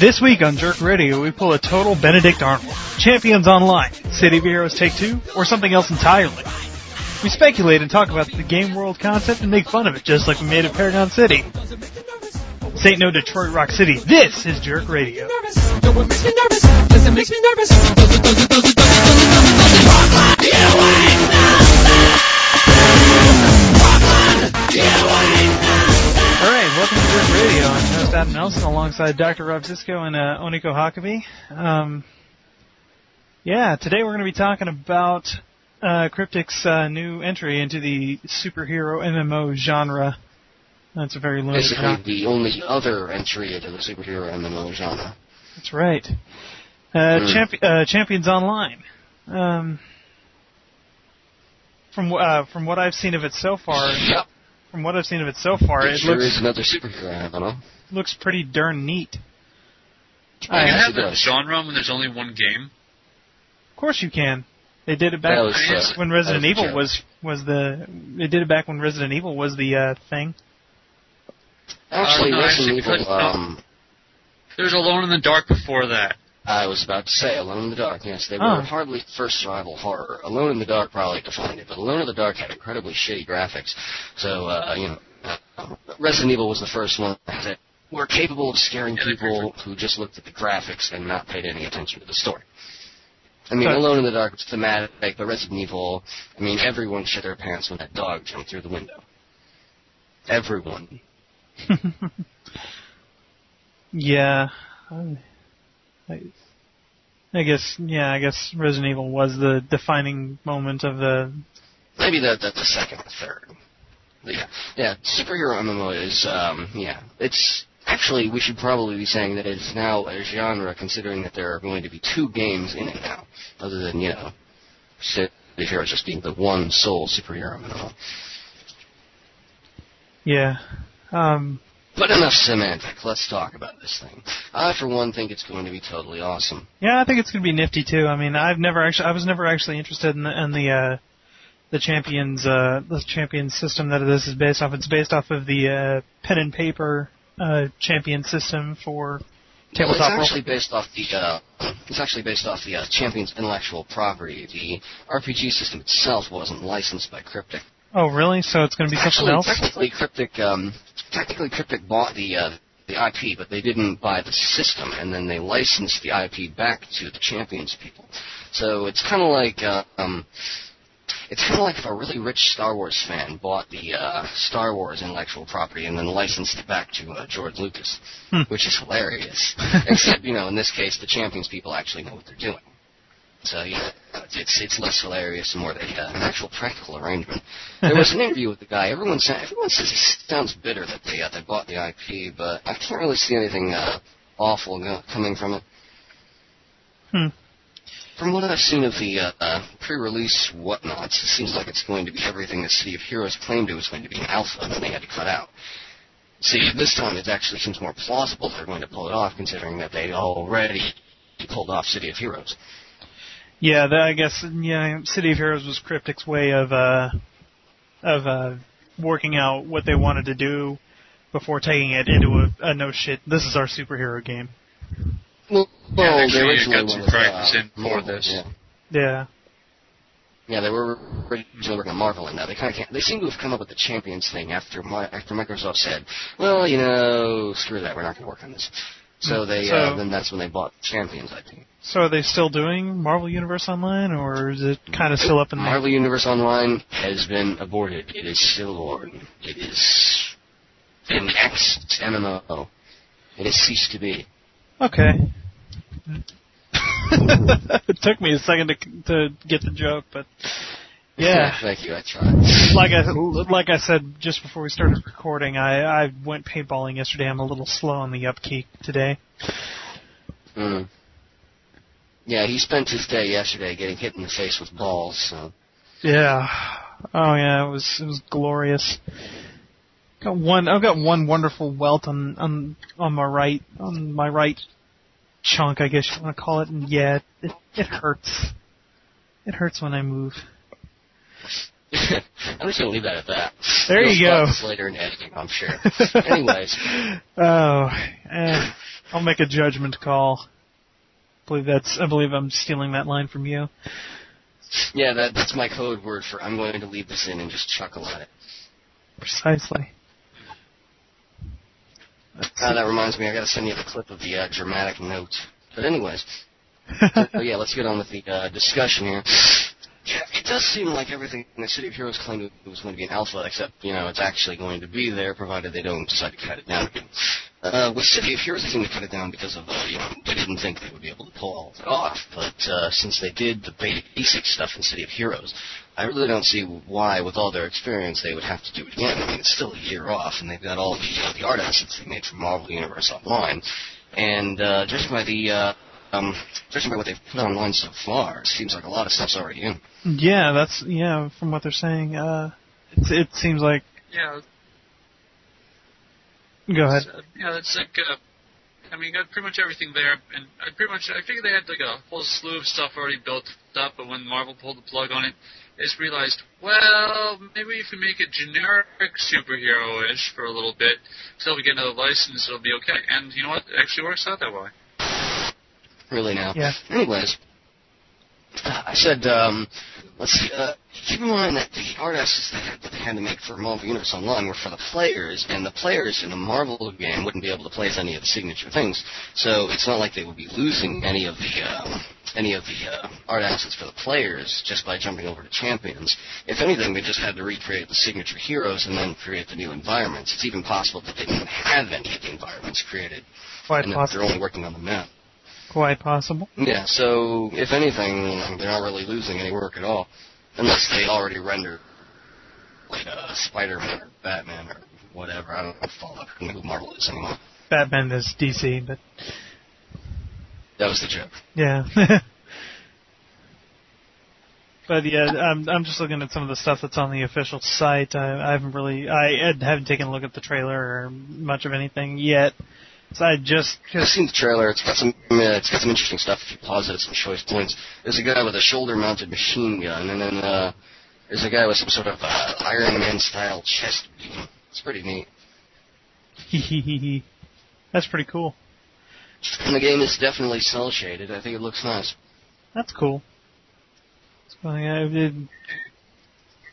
This week on Jerk Radio, we pull a total Benedict Arnold. Champions Online, City of Heroes Take Two, or something else entirely. We speculate and talk about the game world concept and make fun of it, just like we made at Paragon City. St. No Detroit Rock City, this is Jerk Radio. I'm Adam Nelson alongside Dr. Rob Cisco and uh, Oniko Huckabee. Um, yeah, today we're going to be talking about uh, Cryptic's uh, new entry into the superhero MMO genre. That's a very limited Basically, genre. the only other entry into the superhero MMO genre. That's right. Uh, Hmm. champi- uh, Champions Online. Um, from uh, from what I've seen of it so far, Yep. From what I've seen of it so far, It it sure looks is another superhero MMO. looks pretty darn neat. You I- can Yes, have it that does. genre when there's only one game. Of course you can. They did it back was, uh, when Resident was Evil was was the. They did it back when Resident Evil was the uh, thing. Actually, Uh, no, Resident actually, Evil, because, um, There was Alone in the Dark before that. I was about to say Alone in the Dark. Yes, they Oh. were hardly first survival horror. Alone in the Dark probably defined it, but Alone in the Dark had incredibly shitty graphics. So, uh, you know, uh, Resident Evil was the first one that were capable of scaring people who just looked at the graphics and not paid any attention to the story. I mean, Alone in the Dark was thematic, but Resident Evil, I mean, everyone shit their pants when that dog jumped through the window. Everyone. yeah. I, I, I guess yeah. I guess Resident Evil was the defining moment of the. Maybe that that's the second or third. Yeah, yeah. Superhero MMO is um, yeah. It's actually we should probably be saying that it's now a genre, considering that there are going to be two games in it now, other than you know, Heroes just being the one sole superhero MMO. Yeah. Um, But enough semantic. Let's talk about this thing. I, for one, think it's going to be totally awesome. yeah, I think it's gonna be nifty too. I mean, I've never actually, I was never actually interested in the, in the, uh, the champions, uh, the champions system that this is based off. It's based off of the, uh, pen and paper, uh, champion system for Well, it's actually based off the uh, it's actually based off the uh, Champion's intellectual property. The RPG system itself wasn't licensed by Cryptic. Oh, really? So it's gonna be something Actually, else? technically, Cryptic um, technically Cryptic bought the uh, the IP, but they didn't buy the system, and then they licensed the IP back to the Champions people. So it's kind of like uh, um, it's kind of like if a really rich Star Wars fan bought the uh, Star Wars intellectual property and then licensed it back to uh, George Lucas, Hmm. which is hilarious. Except, you know, in this case, the Champions people actually know what they're doing. So, know, it's it's less hilarious and more a, uh, an actual practical arrangement. There was an interview with the guy. Everyone sa- everyone says he sounds bitter that they uh, they bought the IP, but I can't really see anything uh, awful go- coming from it. Hmm. From what I've seen of the uh, uh, pre-release whatnots, it seems like it's going to be everything that City of Heroes claimed it was going to be an alpha, and then they had to cut out. See, this time it actually seems more plausible they're going to pull it off, considering that they already pulled off City of Heroes. Yeah, that, I guess yeah, City of Heroes was Cryptic's way of uh of uh working out what they wanted to do before taking it into a, a no shit. This is our superhero game. Well, Yeah, well, actually, they you originally got some practice uh, in for this. Yeah. Yeah. Yeah, they were originally working on Marvel, and now they kind of can't. They seem to have come up with the Champions thing after Mi- after Microsoft said, "Well, you know, screw that, we're not going to work on this." So they So- uh, then that's when they bought Champions, I think. So are they still doing Marvel Universe Online, or is it kind of still up in the Marvel Universe Online has been aborted. It is still aborted. It is an ex MMO. It has ceased to be. Okay. it took me a second to to get the joke, but yeah. Thank you. I tried. like I like I said just before we started recording, I I went paintballing yesterday. I'm a little slow on the upkeep today. Mm. Yeah, he spent his day yesterday getting hit in the face with balls. So. Yeah. Oh yeah, it was it was glorious. Got one. I've got one wonderful welt on on on my right on my right chunk, I guess you want to call it. And yeah, it it, it hurts. It hurts when I move. I'm just gonna leave that at that. There You'll you go. Later in editing, I'm sure. Anyways, Oh, eh. I'll make a judgment call. I believe that's. I believe I'm stealing that line from you. Yeah, that, that's my code word for I'm going to leave this in and just chuckle at it. Precisely. Uh, that reminds me, I got to send you the clip of the uh, dramatic note. But anyways, so yeah, let's get on with the uh, discussion here. Yeah, it does seem like everything in the City of Heroes claimed it was going to be an alpha, except, you know, it's actually going to be there, provided they don't decide to cut it down again. Uh, with City of Heroes, they to cut it down because of, uh, you know, they didn't think they would be able to pull all of it off. But uh, since they did the basic stuff in City of Heroes, I really don't see why, with all their experience, they would have to do it again. I mean, it's still a year off, and they've got all the, uh, the art assets they made from Marvel Universe Online. And uh, judging by the uh, um, judging by what they've put online so far, it seems like a lot of stuff's already in. Yeah, that's yeah. From what they're saying, uh, it, it seems like. Yeah. Go ahead. Uh, yeah, it's like. Uh, I mean, got pretty much everything there, and I pretty much I figured they had like a whole slew of stuff already built up, but when Marvel pulled the plug on it, they just realized, well, maybe if we make it generic superhero-ish for a little bit, until we get another license, it'll be okay. And you know what? It actually works out that way. Really now. Yeah. Anyways, I said, um, let's see, uh, keep in mind that the art assets that, they had to make for Marvel Universe Online were for the players, and the players in a Marvel game wouldn't be able to play as any of the signature things. So it's not like they would be losing any of the um, any of the uh, art assets for the players just by jumping over to Champions. If anything, they just had to recreate the signature heroes and then create the new environments. It's even possible that they didn't have any of the environments created, Quite and possible. they're only working on the map. Quite possible. Yeah, so if anything, they're not really losing any work at all, unless they already rendered like uh, Spider-Man or Batman or whatever. I don't know if Fallout who Marvel is anymore. Batman is DC, but That was the joke. yeah. but yeah, I'm I'm just looking at some of the stuff that's on the official site. I, I haven't really, I haven't taken a look at the trailer or much of anything yet. So I just, I've seen the trailer. It's got some, uh, it's got some interesting stuff. If you pause it, at some choice points. There's a guy with a shoulder-mounted machine gun, and then uh, there's a guy with some sort of uh, Iron Man-style chest beam. It's pretty neat. that's pretty cool. And the game is definitely cell shaded. I think it looks nice. That's cool. So, yeah, it,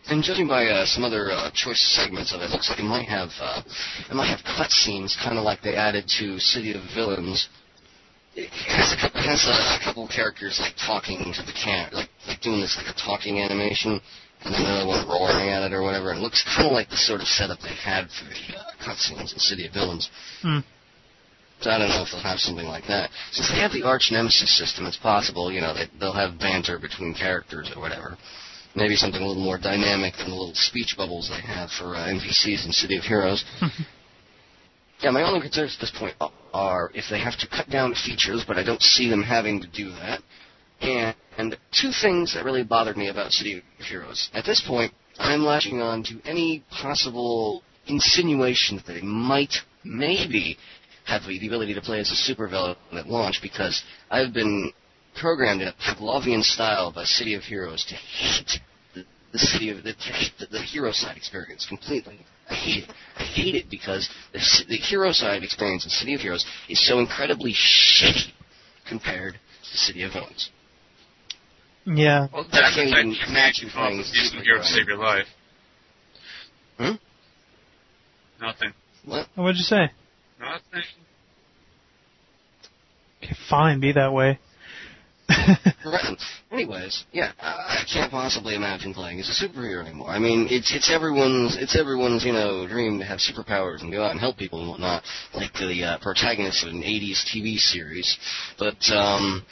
And judging by uh, some other uh, choice segments of it, it looks like it might have uh, it might have cutscenes, kind of like they added to City of Villains. It has a couple, it has a, a couple characters like talking to the cam, like like doing this like a talking animation, and then another one roaring at it or whatever. It looks kind of like the sort of setup they had for the uh, cutscenes in City of Villains. Hmm. So I don't know if they'll have something like that. Since they have the arch nemesis system, it's possible, you know, they, they'll have banter between characters or whatever. Maybe something a little more dynamic than the little speech bubbles they have for uh, NPCs in City of Heroes. yeah, my only concerns at this point are if they have to cut down features, but I don't see them having to do that. And, and two things that really bothered me about City of Heroes. At this point, I'm latching on to any possible insinuation that they might, maybe, have the ability to play as a supervillain at launch because I've been programmed in a Pavlovian style by City of Heroes to hate the, the city of the, the, the hero side experience completely. I hate it. I hate it because the, the hero side experience in City of Heroes is so incredibly shitty compared to City of Villains. yeah. Well, I that's can't even imagine can't come up playing with Super using hero to save your life. Hmm? Nothing. What? What'd you say? Nothing. Okay, fine, be that way. Right. Anyways, yeah, I can't possibly imagine playing as a superhero anymore. I mean, it's it's everyone's it's everyone's you know dream to have superpowers and go out and help people and whatnot, like the uh, protagonist of an '80s TV series. But um,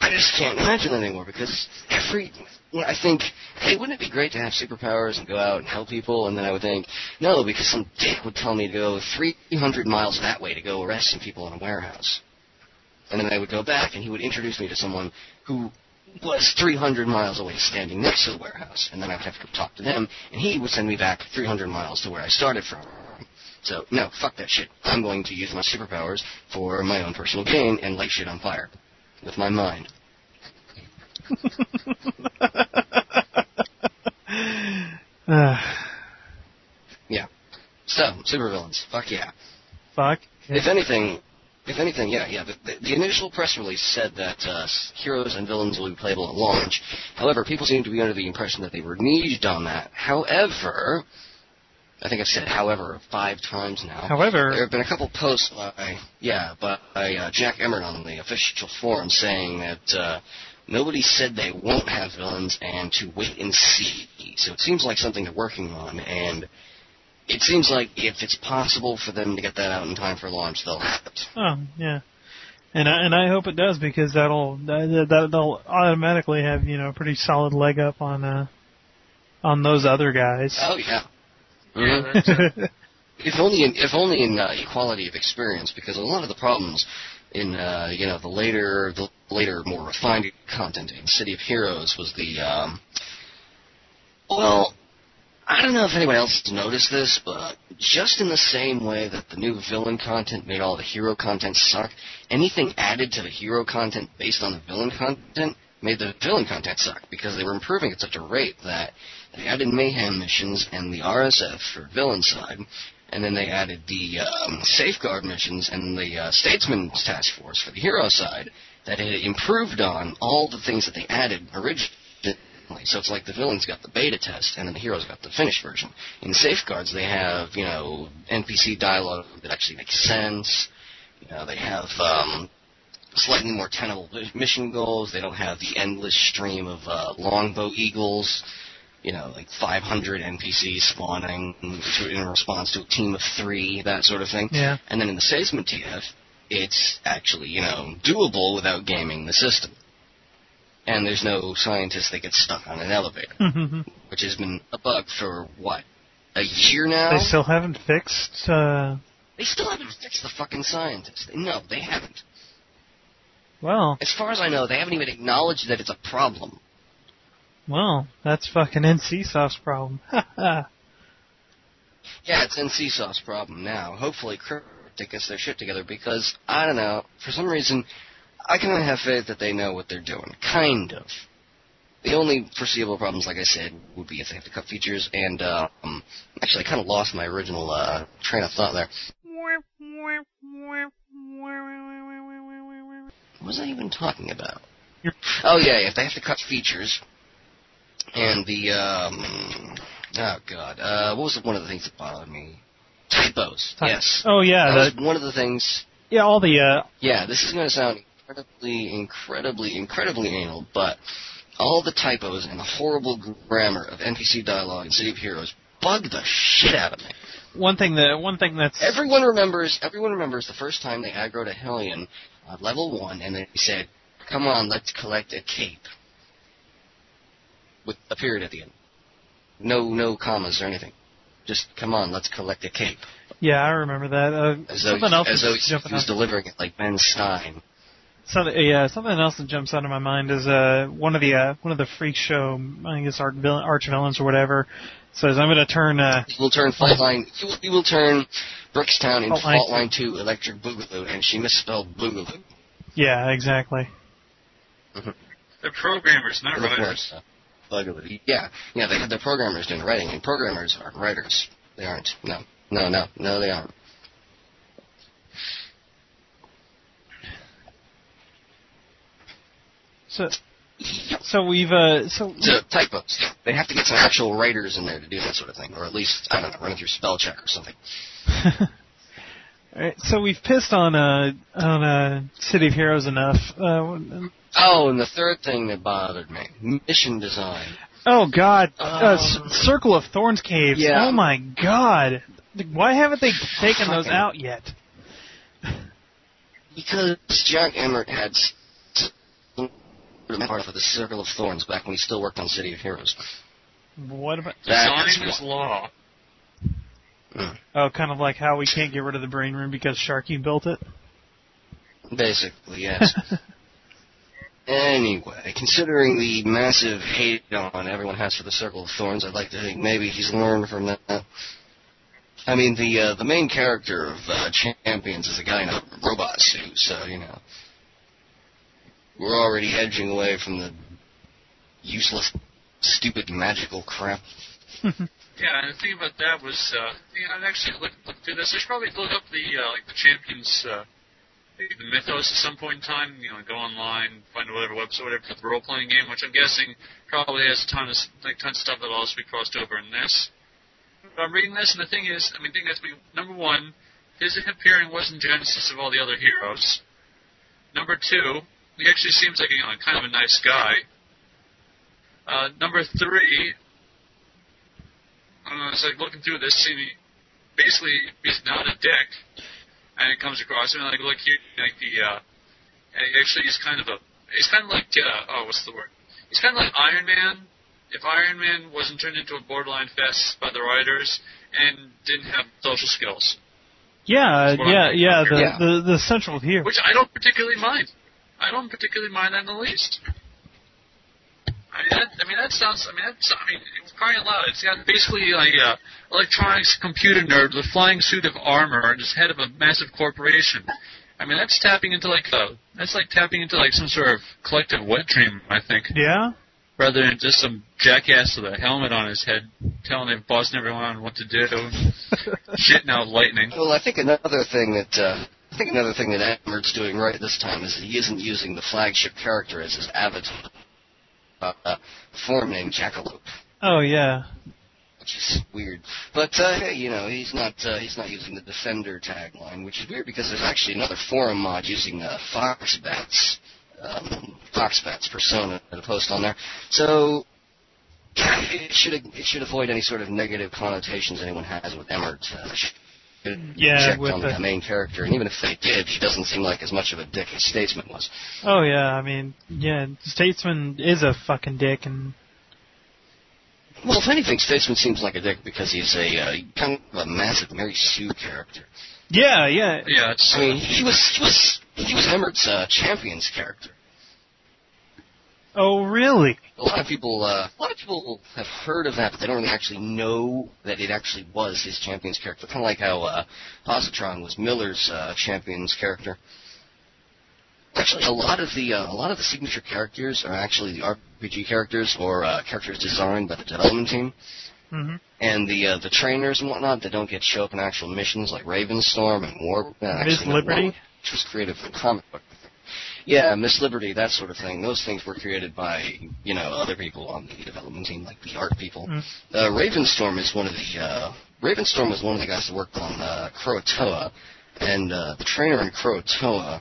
I just can't imagine that anymore because every I think, hey, wouldn't it be great to have superpowers and go out and help people? And then I would think, no, because some dick would tell me to go 300 miles that way to go arrest some people in a warehouse. And then I would go back, and he would introduce me to someone who was 300 miles away standing next to the warehouse. And then I would have to talk to them, and he would send me back 300 miles to where I started from. So, no, fuck that shit. I'm going to use my superpowers for my own personal gain and light shit on fire. With my mind. Yeah. So, supervillains. Fuck yeah. fuck. If anything, If anything, yeah, yeah. The, the, initial press release said that uh, heroes and villains will be playable at launch. However, people seem to be under the impression that they reneged on that. However, I think I've said however five times now. However, there have been a couple posts by yeah by uh, Jack Emmert on the official forum saying that uh, nobody said they won't have villains and to wait and see. So it seems like something they're working on, and it seems like if it's possible for them to get that out in time for launch, they'll have it. Oh yeah, and I, and I hope it does because that'll that, that they'll automatically have you know a pretty solid leg up on uh on those other guys. Oh yeah. Yeah, that's, uh, If only in if only in uh, equality of experience, because a lot of the problems in uh, you know the later the later more refined content in City of Heroes was the um, well, I don't know if anyone else noticed this, but just in the same way that the new villain content made all the hero content suck, anything added to the hero content based on the villain content made the villain content suck because they were improving at such a rate that they added mayhem missions and the RSF for villain side, and then they added the um, safeguard missions and the uh, statesman task force for the hero side that it improved on all the things that they added originally. So it's like the villains got the beta test, and then the heroes got the finished version. In safeguards, they have you know NPC dialogue that actually makes sense. You know, they have um, slightly more tenable mission goals. They don't have the endless stream of uh, longbow eagles. You know, like 500 NPCs spawning in response to a team of three, that sort of thing. Yeah. And then in the Statesman TF, it's actually, you know, doable without gaming the system. And there's no scientist that gets stuck on an elevator, which has been a bug for, what, a year now? they still haven't fixed. uh They still haven't fixed the fucking scientist. No, they haven't. Well, As far as I know, they haven't even acknowledged that it's a problem. well, that's fucking NCSoft's problem. Yeah, it's NCSoft's problem now. Hopefully, Cryptic gets their shit together because, I don't know, for some reason, I kind of have faith that they know what they're doing. Kind of. The only foreseeable problems, like I said, would be if they have to cut features, and, uh, um, actually, I kind of lost my original, uh, train of thought there. What was I even talking about? Oh yeah, if they have to cut features, and the um, oh god, uh, what was one of the things that bothered me? Typos. Yes. oh yeah, that was one of the things. yeah, all the uh Yeah, this is going to sound incredibly, incredibly, incredibly anal, but all the typos and the horrible grammar of NPC dialogue in City of Heroes bug the shit out of me. one thing that one thing that's Everyone remembers. Everyone remembers the first time they aggroed a Hellion, uh, level one, and they said, "Come on, let's collect a cape." With a period at the end. No, no commas or anything. Just come on, let's collect a cape. yeah, I remember that. Uh, As though, something else as though he was delivering it like Ben Stein. Something, yeah, something else that jumps out of my mind is uh one of the uh, one of the freak show, I guess arch, villain, arch villains or whatever, says I'm going to turn. uh He will turn Fault Line. He will, he will turn Brickstown into Fault Line Fault Line Two Electric Boogaloo, and she misspelled Boogaloo. Yeah, exactly. they're programmers, not Of writers. Boogaloo. Yeah, yeah. They had their programmers doing the writing, and programmers aren't writers. They aren't. No, no, no, no. They aren't. So, so we've uh so So typos. They have to get some actual writers in there to do that sort of thing, or at least I don't know, run through spell check or something. Alright, so we've pissed on uh on uh City of Heroes enough. Uh, Oh, and the third thing that bothered me: mission design. oh God, uh, C- Um, Circle of Thorns caves. yeah. Oh my God, why haven't they taken those out yet? Because Jack Emmert had s- s- part for the Circle of Thorns back when he still worked on City of Heroes. What about? That's Design is why. law. Oh, kind of like how we can't get rid of the brain room because Sharky built it. Basically, yes. anyway, considering the massive hate on everyone has for the Circle of Thorns, I'd like to think maybe he's learned from that. I mean, the uh, the main character of uh, Champions is a guy in a robot suit, so you know we're already edging away from the useless, stupid, magical crap. Yeah, and the thing about that was, uh, actually look, look through this. I should probably look up the uh, like the champions uh, the mythos at some point in time. You know, go online, find whatever website, whatever the role playing game, which I'm guessing probably has a ton of like tons of stuff that'll also be crossed over in this. But I'm reading this, and the thing is, I mean, thing that's number one, his appearing wasn't Genesis of all the other heroes. Number two, he actually seems like you know, kind of a nice guy. Uh, number three, I don't know, it's like looking through this, seeing basically he's not a dick and it comes across. And I mean, like, look here, like the, uh, actually, he's kind of a, he's kind of like, uh, oh, what's the word? He's kind of like Iron Man. If Iron Man wasn't turned into a borderline fest by the writers and didn't have social skills. Yeah, yeah, yeah. The, yeah. the the central here. Which I don't particularly mind. I don't particularly mind that in the least. I mean, that, I mean, that sounds. I mean, that's. I mean, it was crying out loud, it's got basically like a electronics computer nerd with a flying suit of armor and is head of a massive corporation. I mean, that's tapping into like a. That's like tapping into like some sort of collective wet dream. I think. Yeah. Rather than just some jackass with a helmet on his head telling him, bossing everyone what to do, shitting out lightning. Well, I think another thing that. Uh, I think another thing that Emmert's doing right this time is he isn't using the flagship character as his avatar. Uh, uh, form name Jackalope. Oh yeah. Which is weird, but uh, hey, you know he's not uh, he's not using the Defender tagline, which is weird because there's actually another forum mod using uh, Foxbats, um, Foxbats persona to post on there. So it should it should avoid any sort of negative connotations anyone has with Emmert. Uh, yeah, checked with on the, the main character, and even if they did, he doesn't seem like as much of a dick as Statesman was. Oh yeah, I mean, yeah, Statesman is a fucking dick, and Well, if anything, Statesman seems like a dick because he's a uh, kind of a massive Mary Sue character. yeah, yeah, Yeah, it's. I mean, he was he was he was Emmert's uh, champion's character. Oh really? A lot of people uh, a lot of people have heard of that, but they don't really actually know that it actually was his champion's character. Kind of like how uh, Positron was Miller's uh, champion's character. Actually, a lot of the uh, a lot of the signature characters are actually the RPG characters or uh, characters designed by the development team. hmm and the uh, the trainers and whatnot that don't get show up in actual missions like Ravenstorm and War. Uh, actually, Liberty? Which was created for the comic book. Yeah, Miss Liberty, that sort of thing. Those things were created by you know other people on the development team, like the art people. Mm. Uh, Ravenstorm is one of the uh, Ravenstorm was one of the guys that worked on uh, Croatoa, and uh, the trainer in Croatoa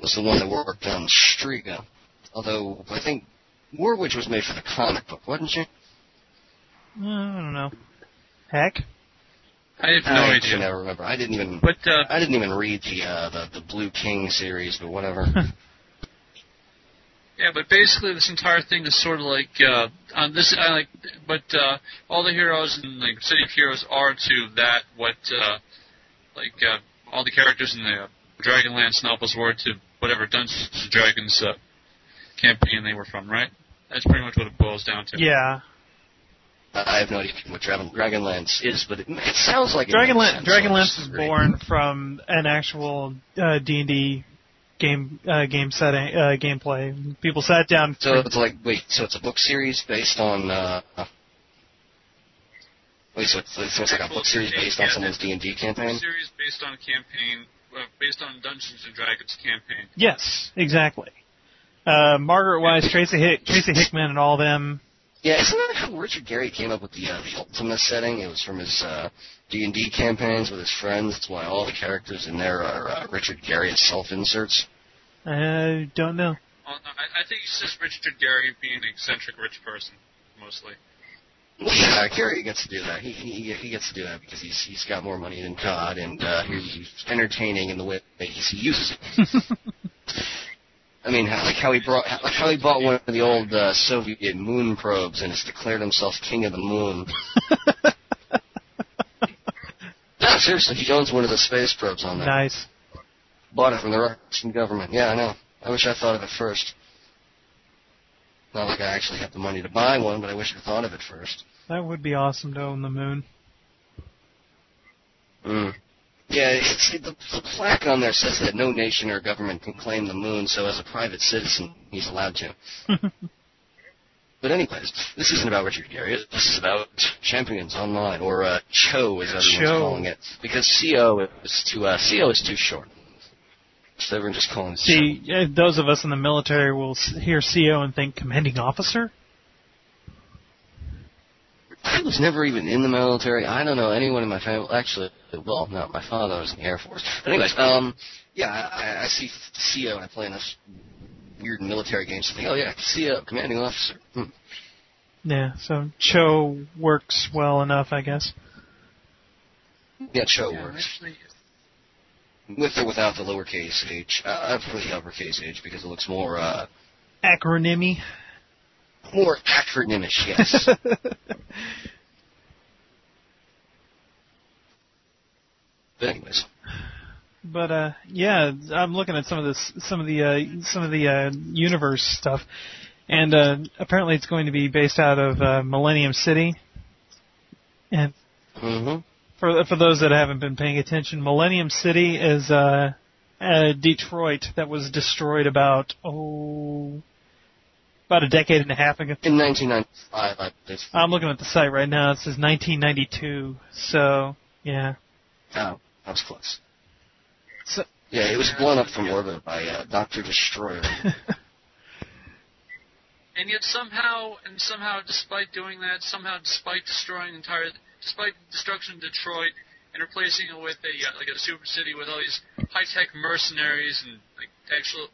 was the one that worked on Striga. Although I think Warwitch was made for the comic book, wasn't she? Uh, I don't know. Heck. I have no I idea. can never remember. I didn't even. But uh, I didn't even read the uh, the the Blue King series, but whatever. Yeah, but basically this entire thing is sort of like uh, on this. I like, but uh, all the heroes in like City of Heroes are to that what uh, like uh, all the characters in the Dragonlance novels were to whatever Dungeons and Dragons uh, campaign they were from, right? That's pretty much what it boils down to. Yeah. I have no idea what Dragon Dragonlance is, but it, it sounds like it Dragonlance makes so Dragonlance it's was great. born from an actual uh, D and D game uh, game setting uh, gameplay. People sat down. So it's like wait, so it's a book series based on. Uh, wait, so it's, so it's like a book series based on Yeah, someone's D and D campaign. series based on a campaign, uh, based on Dungeons and Dragons campaign. yes, exactly. Uh, Margaret Weis, Tracy Hick, Tracy Hickman, and all them. Yeah, isn't that how Richard Garriott came up with the uh, the Ultima setting? It was from his uh, D and D campaigns with his friends. That's why all the characters in there are uh, Richard Garriott self inserts. I don't know. Well, I, I think it's just Richard Garriott being an eccentric rich person, mostly. Yeah, Garriott gets to do that. He, he he gets to do that because he's he's got more money than God, and uh, he's entertaining in the way that he uses it. I mean, how, like how he brought, like how he bought one of the old uh, Soviet moon probes and has declared himself king of the moon. No, seriously, he owns one of the space probes on there. nice. Bought it from the Russian government. Yeah, I know. I wish I thought of it first. Not like I actually have the money to buy one, but I wish I thought of it first. That would be awesome to own the moon. Mm. Yeah, it's, the, the plaque on there says that no nation or government can claim the moon, so as a private citizen, he's allowed to. But anyways, this isn't about Richard Garriott. This is about Champions Online, or uh, CHO as everyone's Cho. calling it, because CO is too uh, CO is too short. So everyone just calling it See, those of us in the military will hear CO and think commanding officer. I was never even in the military. I don't know anyone in my family. Actually, well, no, my father was in the Air Force. But anyways, um, yeah, I, I see CO and I play enough weird military games. Think, oh yeah, CO, commanding officer. Hmm. Yeah, so Cho works well enough, I guess. Yeah, Cho Yeah, works. With or without the lowercase h. Uh, I prefer the uppercase h because it looks more, uh, Acronymy. more acronymish, yes. but anyways. But uh, yeah, I'm looking at some of this, some of the, uh, some of the uh, universe stuff, and uh, apparently it's going to be based out of uh, Millennium City. And hmm for for those that haven't been paying attention, Millennium City is uh, uh, Detroit that was destroyed about oh, about a decade and a half ago. In 1995, I believe. I'm looking at the site right now. It says 1992. So yeah. Oh, that was close. So, Yeah, it was blown up from orbit by uh, Doctor Destroyer. and yet somehow, and somehow, despite doing that, somehow, despite destroying entire, despite destruction of Detroit and replacing it with a uh, like a super city with all these high tech mercenaries and like actual,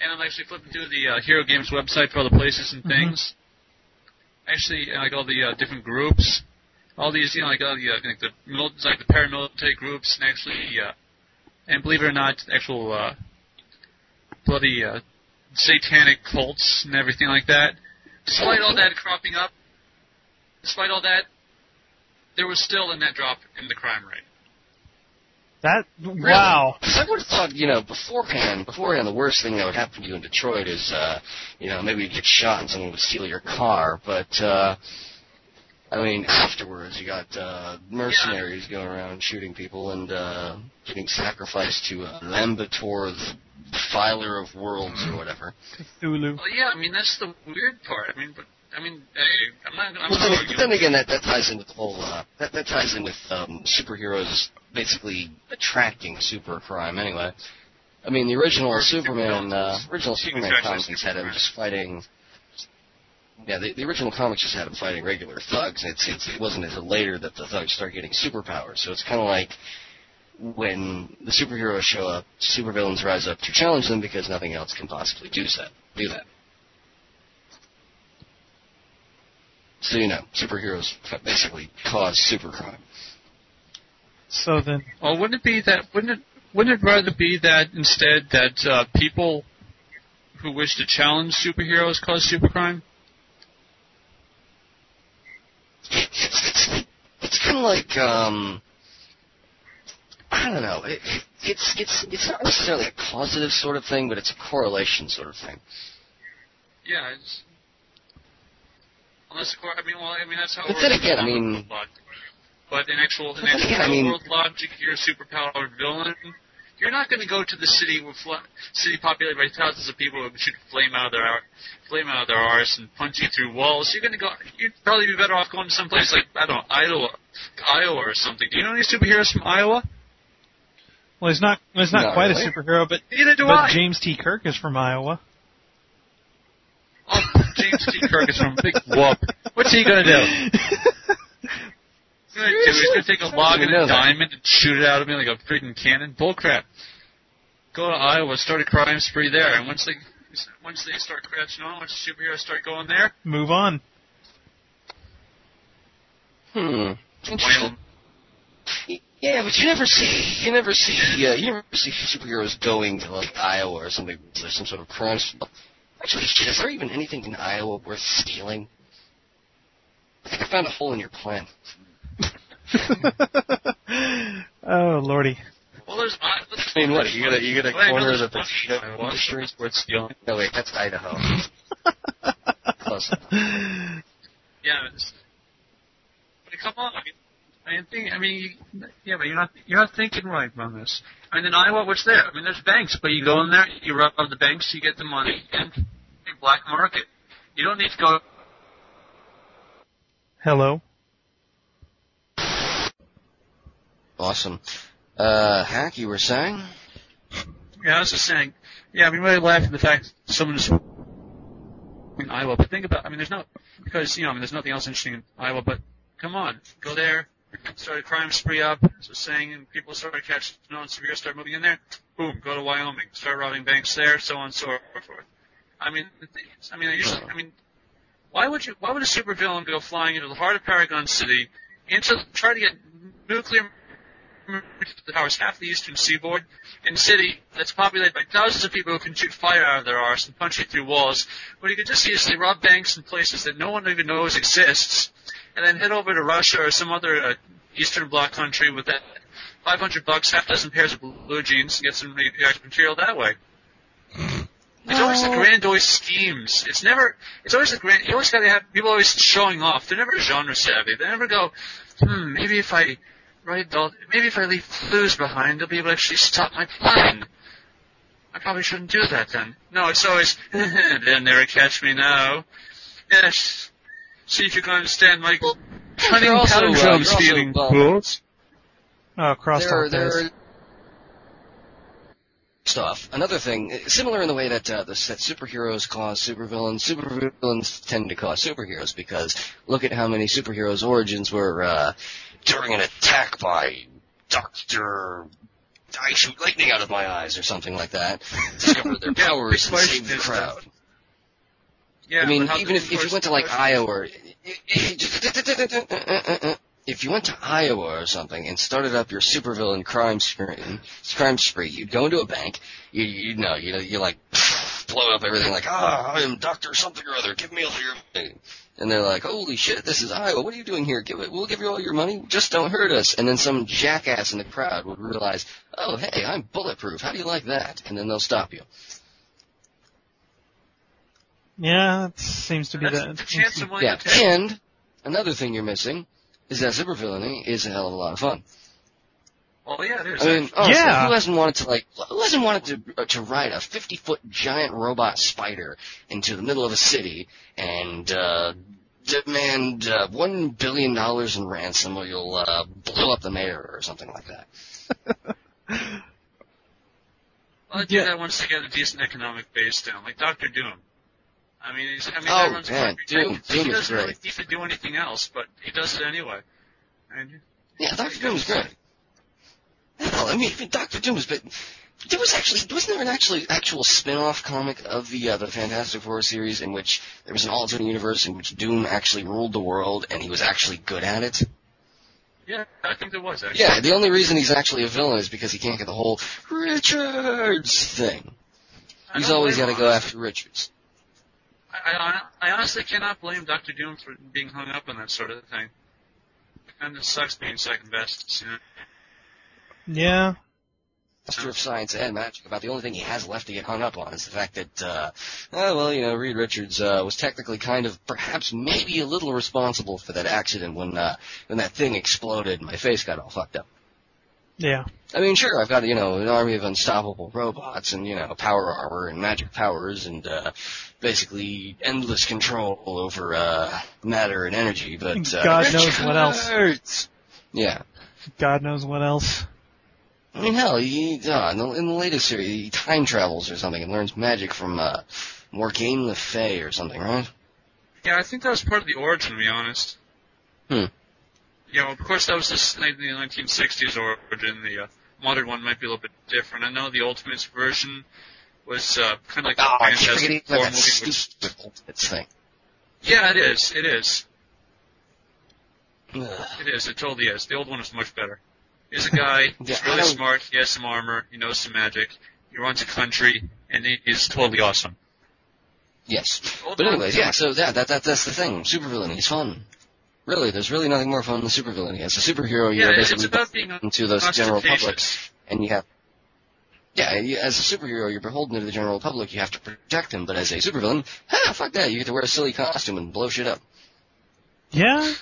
and I'm actually flipping through the uh, Hero Games website for all the places and Mhm. things. Actually, uh, like all the uh, different groups, all these, you know, like all the uh, like the like the paramilitary groups, and actually, uh, and believe it or not, actual uh, bloody uh, satanic cults and everything like that. Despite all that cropping up, despite all that, there was still a net drop in the crime rate. that wow. I would have thought, you know, beforehand, beforehand, the worst thing that would happen to you in Detroit is, uh, you know, maybe you get shot and someone would steal your car. But, uh, I mean, afterwards, you got uh, mercenaries going around shooting people and uh, getting sacrificed to uh, Lambator, the filer of worlds or whatever. Cthulhu. Well, yeah, I mean that's the weird part. I mean, but I mean, hey, I'm not. I'm Well, not then, arguing. then again, that, that ties in with the whole uh, that that ties in with um, superheroes basically attracting super crime. Anyway, I mean the original Or Superman uh, supervillains. original Superman attract comics had him just fighting. Yeah, the, the original comics just had them fighting regular thugs. It's, it's it wasn't until later that the thugs start getting superpowers. So it's kind of like when the superheroes show up, supervillains rise up to challenge them because nothing else can possibly do that. Do that. So you know, superheroes basically cause supercrime. So then, Well, wouldn't it be that? Wouldn't it? Wouldn't it rather be that instead that uh, people who wish to challenge superheroes cause supercrime? It's it's, it's kind of like um, I don't know. It, it's it's it's not necessarily a causative sort of thing, but it's a correlation sort of thing. Yeah, it's. Unless, I mean, well, I mean that's how. But then again, I mean- logic. But in actual, in actual again, I mean- world logic, you're a superpowered villain, you're not going to go to the city with fl- city populated by thousands of people who shoot flame out of their flame out of their arse and punch you through walls. You're going to go. You'd probably be better off going to some place like I don't know, Iowa, Iowa or something. Do you know any superheroes from Iowa? well, he's not he's not Not quite really. a superhero, but Neither do but I. James T. Kirk is from Iowa. Oh, James T. Kirk is from Big Whoop. What's he going to do? He's gonna do? He's gonna take a log and a diamond and shoot it out of me like a freaking cannon. Bullcrap. Go to Iowa, start a crime spree there, and once they once they start catching on, once the superheroes start going there, Move on. Hmm. well, Yeah, but you never see you never see uh, you never see superheroes going to like Iowa or something. There's some sort of crime. Actually, shit, is there even anything in Iowa worth stealing? I think I found a hole in your plan. oh lordy. well, there's. I I mean, what? You got a you got a Well, I know corner of the one potato Iowa industry? that's worth stealing. No, wait, that's Idaho. Close enough. Yeah, it's, but come on. I mean, I mean, think, I mean, you, yeah, but you're not you're not thinking right on this. I mean, in Iowa, what's there? I mean, there's banks, but you go in there, you rob the banks, you get the money, and black market. You don't need to go. Hello. Awesome. Uh, Hack, you were saying? Yeah, I was just saying. Yeah, I mean, really laughing at the fact that someone is in Iowa, but think about. I mean, there's not because you know, I mean, there's nothing else interesting in Iowa. But come on, go there, start a crime spree up. So saying, and people started catching on severe, start moving in there. Boom, go to Wyoming, start robbing banks there, so on and so forth. I mean, I mean, I usually, I mean, why would you? Why would a supervillain go flying into the heart of Paragon City, into try to get nuclear that powers half the eastern seaboard in a city that's populated by thousands of people who can shoot fire out of their arse and punch you through walls, where you could just easily rob banks in places that no one even knows exists, and then head over to Russia or some other uh, Eastern Bloc country with that 500 bucks, half dozen pairs of blue jeans, and get some material that way. It's always the grandiose schemes. It's never. It's always the grand. You always got to have people always showing off. They're never genre savvy. They never go, hmm, maybe if I write all, maybe if I leave clues behind, they'll be able to actually stop my plan. I probably shouldn't do that then. No, it's always, they'll never catch me now. Yes. See if you can understand my cunning You're also, uh, palindromes you're also, feeling, uh, fools. Oh, crosstalk there, days. there stuff. Another thing, similar in the way that uh, the, that superheroes cause supervillains, supervillains tend to cause superheroes because look at how many superheroes' origins were uh, during an attack by Doctor. I shoot lightning out of my eyes or something like that. Discovered their powers and Big saved the crowd. Yeah, I mean, even if, if you went to like Iowa, if you went to Iowa or something and started up your supervillain crime spree, crime spree, you'd go into a bank, you you know, you know, you like blow up everything, like ah, I am Doctor something or other, give me all your money. And they're like, holy shit, this is Iowa. What are you doing here? Give it. We'll give you all your money. Just don't hurt us. And then some jackass in the crowd would realize, oh, hey, I'm bulletproof. How do you like that? And then they'll stop you. Yeah, that seems to be That's the. the chance of winning Yeah. And another thing you're missing is that supervillainy is a hell of a lot of fun. Well, yeah, it is. I mean, actually. honestly, Yeah. who hasn't wanted to like, who hasn't wanted to uh, to ride a 50 foot giant robot spider into the middle of a city and uh, demand uh, one billion dollars in ransom, or you'll uh, blow up the mayor or something like that? well, I do Yeah. that once they get a decent economic base down, like Doctor Doom. I mean, he's, I mean, Oh, that runs a man, country. Doom- he Doom is doesn't really need to do anything else, but he does it anyway. And Yeah, Doctor Doom is great. Hell, I mean, even Doctor Doom was, but there was actually wasn't there an actually actual spin-off comic of the uh, the Fantastic Four series in which there was an alternate universe in which Doom actually ruled the world and he was actually good at it. yeah, I think there was actually. Yeah, the only reason he's actually a villain is because he can't get the whole Richards thing. He's always got to go after Richards. I, I, I honestly cannot blame Doctor Doom for being hung up on that sort of thing. Kind of sucks being second best. You know? Yeah. Master of Science and Magic. About the only thing he has left to get hung up on is the fact that, uh, oh, well, you know, Reed Richards uh, was technically kind of, perhaps, maybe a little responsible for that accident when uh, when that thing exploded and my face got all fucked up. Yeah. I mean, sure, I've got, you know, an army of unstoppable robots and, you know, power armor and magic powers and, uh, basically endless control over, uh, matter and energy, but, uh, God knows what else. Yeah. God knows what else. I mean, hell, he, uh, in, the, in the latest series, he time travels or something and learns magic from, uh, Morgaine Le Fay or something, right? Yeah, I think that was part of the origin, to be honest. Hmm. Yeah, well, of course that was this, the 1960s origin. The uh, modern one might be a little bit different. I know the Ultimates version was uh, kind of like Oh, the Fantastic Four movie. Which, Ultimates thing. yeah, it is. It is. Ugh. It is. It totally is. The old one is much better. He's a guy. Yeah, He's really smart. He has some armor. He knows some magic. He runs a country, and he is totally awesome. Yes. Old But anyways, yeah, so that, that, that that's the thing. Supervillain, he's fun. Really, there's really nothing more fun than supervillain. As a superhero, you're it's basically about being into the general public, and you have, yeah, you, as a superhero, you're beholden to the general public. You have to protect them. But as a supervillain, ah, fuck that. You get to wear a silly costume and blow shit up. Yeah.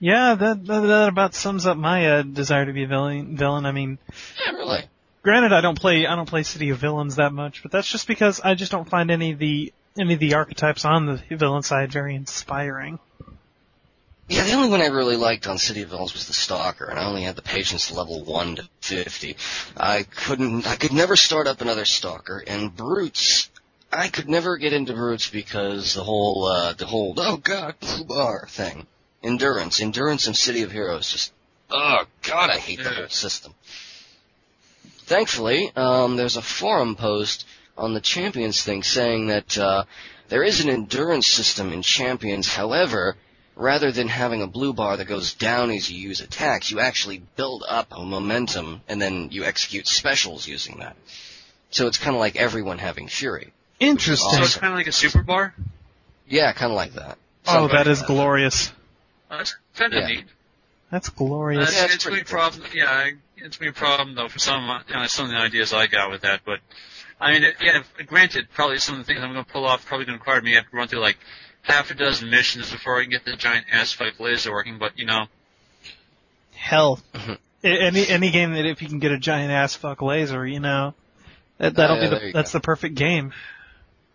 Yeah, that, that, that about sums up my uh, desire to be a villain. Villain. I mean, Yeah, really. granted, I don't play I don't play City of Villains that much, but that's just because I just don't find any of the any of the archetypes on the villain side very inspiring. Yeah, the only one I really liked on City of Villains was the Stalker, and I only had the patience level one to fifty. I couldn't, I could never start up another Stalker, and Brutes, I could never get into Brutes because the whole, uh, the whole, oh god, blue bar thing. Endurance, endurance in City of Heroes, just, oh god, I hate the whole system. Thankfully, um, there's a forum post on the Champions thing saying that, uh, there is an endurance system in Champions, however, rather than having a blue bar that goes down as you use attacks, you actually build up a momentum and then you execute specials using that. So it's kind of like everyone having Fury. Interesting. So it's kind of like a super bar. Yeah, kind of like that. Oh, that is glorious. That's kind of Yeah. neat. That's glorious. Yeah, it's it's, gonna be a pretty cool. problem. Yeah, I- it's gonna be a problem though for some you know, some of the ideas I got with that. But I mean, yeah, granted, probably some of the things I'm gonna pull off probably gonna require me to have to run through like half a dozen missions before I can get the giant aspect laser working. But you know, Hell. Mhm. Any any game that if you can get a giant ass fuck laser, you know, that that'll Oh, yeah, be the that's go. the perfect game.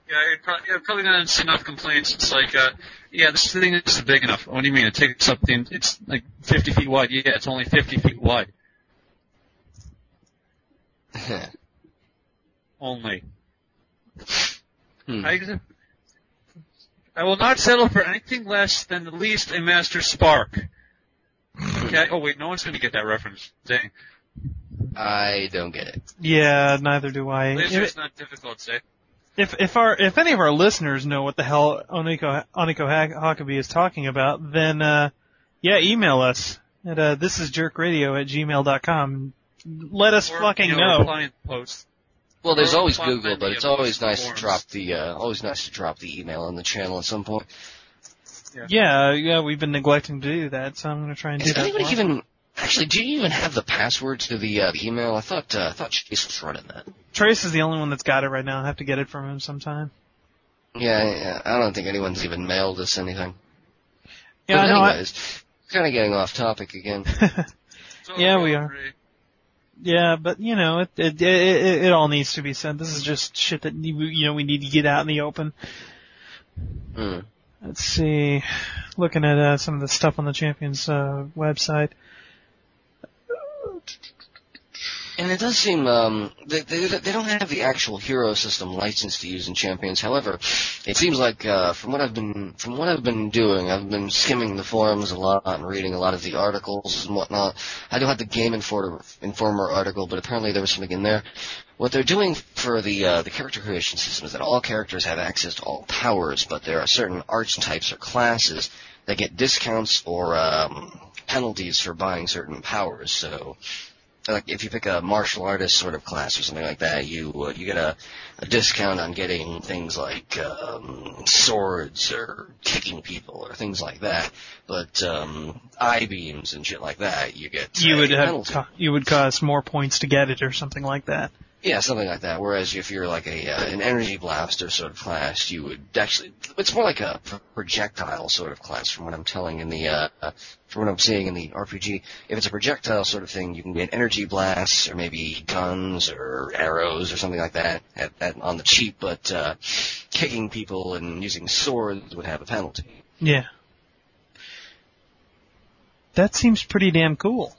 yeah, you're probably, you're probably gonna see enough complaints. It's like, uh, yeah, this thing is big enough. What do you mean? It takes up the, it's like 50 feet wide. Yeah, it's only 50 feet wide. Only. Hmm. I, I will not settle for anything less than at least a Master Spark. Okay. Oh wait, no one's going to get that reference. Dang. I don't get it. Yeah, neither do I. Laser's If, not difficult, say. If if our if any of our listeners know what the hell Oniko Oniko Ha- Huckabee is talking about, then uh yeah, email us at uh this is jerkradio at gmail.com. Let us Or, fucking you know. Reply in post. Well, there's Or always Google, but it's always those nice to drop the, uh, always nice to drop the email on the channel at some point. Yeah, yeah, we've been neglecting to do that, so I'm gonna try and do Does that. anybody more. even, actually, do you even have the password to the, uh, email? I thought, uh, I thought Chase was running that. Trace is the only one that's got it right now. I have to get it from him sometime. Yeah, yeah, I don't think anyone's even mailed us anything. Yeah, but I know. I- anyways, kind of getting off topic again. Yeah, we are. Yeah, but you know, it it, it it it all needs to be said. This is just shit that you know we need to get out in the open. Hmm. Let's see, looking at uh, some of the stuff on the Champions uh, website. And it does seem um, they, they they don't have the actual hero system licensed to use in Champions. However, it seems like uh, from what I've been from what I've been doing, I've been skimming the forums a lot and reading a lot of the articles and whatnot. I don't have the Game Informer, Informer article, but apparently there was something in there. What they're doing for the uh, the character creation system is that all characters have access to all powers, but there are certain archetypes or classes that get discounts or um, penalties for buying certain powers. So like if you pick a martial artist sort of class or something like that, you uh, you get a, a discount on getting things like um, swords or kicking people or things like that. But um, eye beams and shit like that, you get You would have co- you would cost more points to get it or something like that. Yeah, something like that. Whereas if you're like a uh, an energy blaster sort of class, you would actually it's more like a projectile sort of class from what I'm telling in the uh, uh, from what I'm seeing in the RPG. If it's a projectile sort of thing, you can get energy blasts or maybe guns or arrows or something like that at, at, on the cheap. But uh, kicking people and using swords would have a penalty. Yeah. That seems pretty damn cool.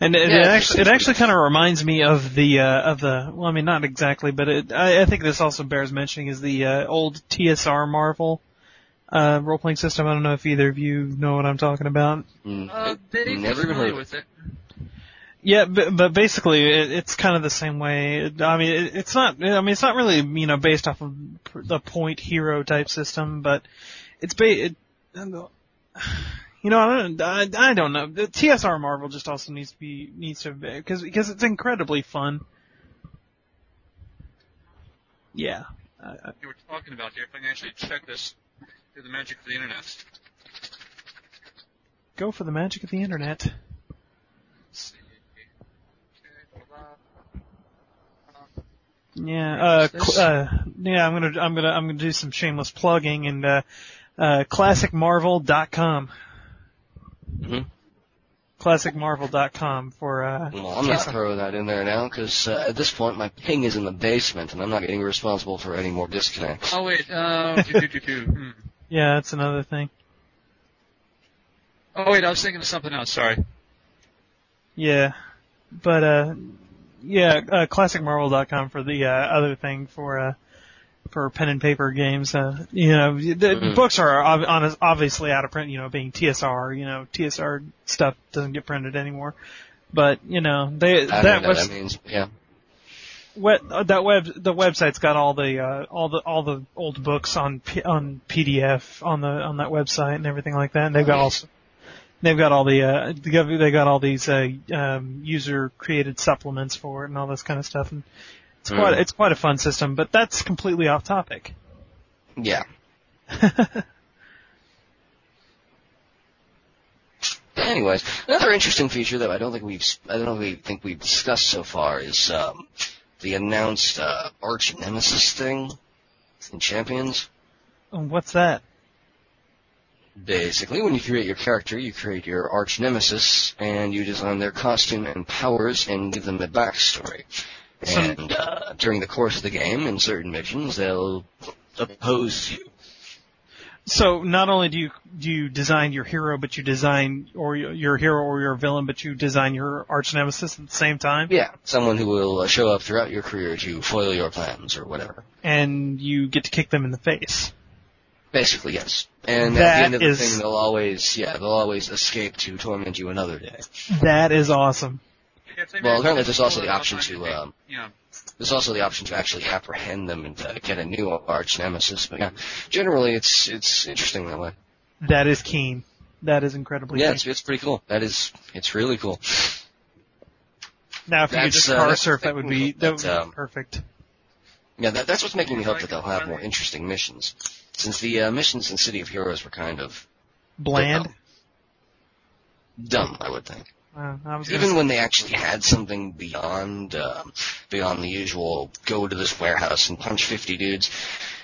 And it, Yeah, it it actually, it actually kind of reminds me of the, uh, of the, well, I mean, not exactly, but it, I, I think this also bears mentioning is the, uh, old TSR Marvel, uh, role-playing system. I don't know if either of you know what I'm talking about. Mm. Uh, they Never even heard with it. Yeah, but, but basically, it, it's kind of the same way. I mean, it, it's not. I mean, it's not really you know based off of the point hero type system, but it's ba- it, You know, I don't. I, I don't know. The TSR Marvel just also needs to be needs to because because it's incredibly fun. Yeah. I, I, You were talking about here. If I can actually check this through the magic of the internet. go for the magic of the internet. Let's see. Okay, hold on. Yeah, uh, cl- uh, yeah, I'm gonna, I'm gonna, I'm gonna do some shameless plugging and, uh, uh, classicmarvel.com. Mhm. Classicmarvel.com for, uh, Well, I'm not throwing that in there now because uh, at this point my ping is in the basement and I'm not getting responsible for any more disconnects. Oh wait, uh. Hmm. yeah, that's another thing. Oh wait, I was thinking of something else. Sorry. Yeah, but uh, yeah, uh, classicmarvel.com for the uh, other thing for uh, for pen and paper games. Uh, you know, the Mhm. books are ob- obviously out of print. You know, being TSR. You know, TSR stuff doesn't get printed anymore. But you know, they I that don't know what was that means. Yeah. what uh, that web the website's got all the uh, all the all the old books on P, on PDF on the on that website and everything like that. And they've got also they've got all the uh they got, they got all these uh um user created supplements for it and all this kind of stuff and it's quite Mm. it's quite a fun system. But that's completely off topic. Yeah. Anyways, another interesting feature that I don't think we've I don't we think we've discussed so far is um, the announced uh, arch nemesis thing in Champions. What's that? Basically, when you create your character, you create your arch nemesis, and you design their costume and powers, and give them a backstory. And uh, during the course of the game, in certain missions, they'll oppose you. So not only do you do you design your hero, but you design or your- hero or your villain, but you design your arch nemesis at the same time, Yeah, someone who will uh, show up throughout your career to foil your plans or whatever. and you get to kick them in the face. Basically, yes. And at the end of the is- thing, they'll always, yeah, they'll always escape to torment you another day. That is awesome. Yeah, Well, apparently there's also the option to, um, you know, There's also the option to actually apprehend them and uh, get a new arch nemesis. But yeah, generally, it's it's interesting that way. That is keen. That is incredibly Yeah, keen. it's it's pretty cool. That is, it's really cool. now, if you could just uh, car that's surf, that would be that would be um, perfect. Yeah, that, that's what's making me hope that they'll have more interesting missions. Since the uh, missions in City of Heroes were kind of Bland. dumb, I would think. Uh, Even when they actually had something beyond um, beyond the usual go to this warehouse and punch 50 dudes,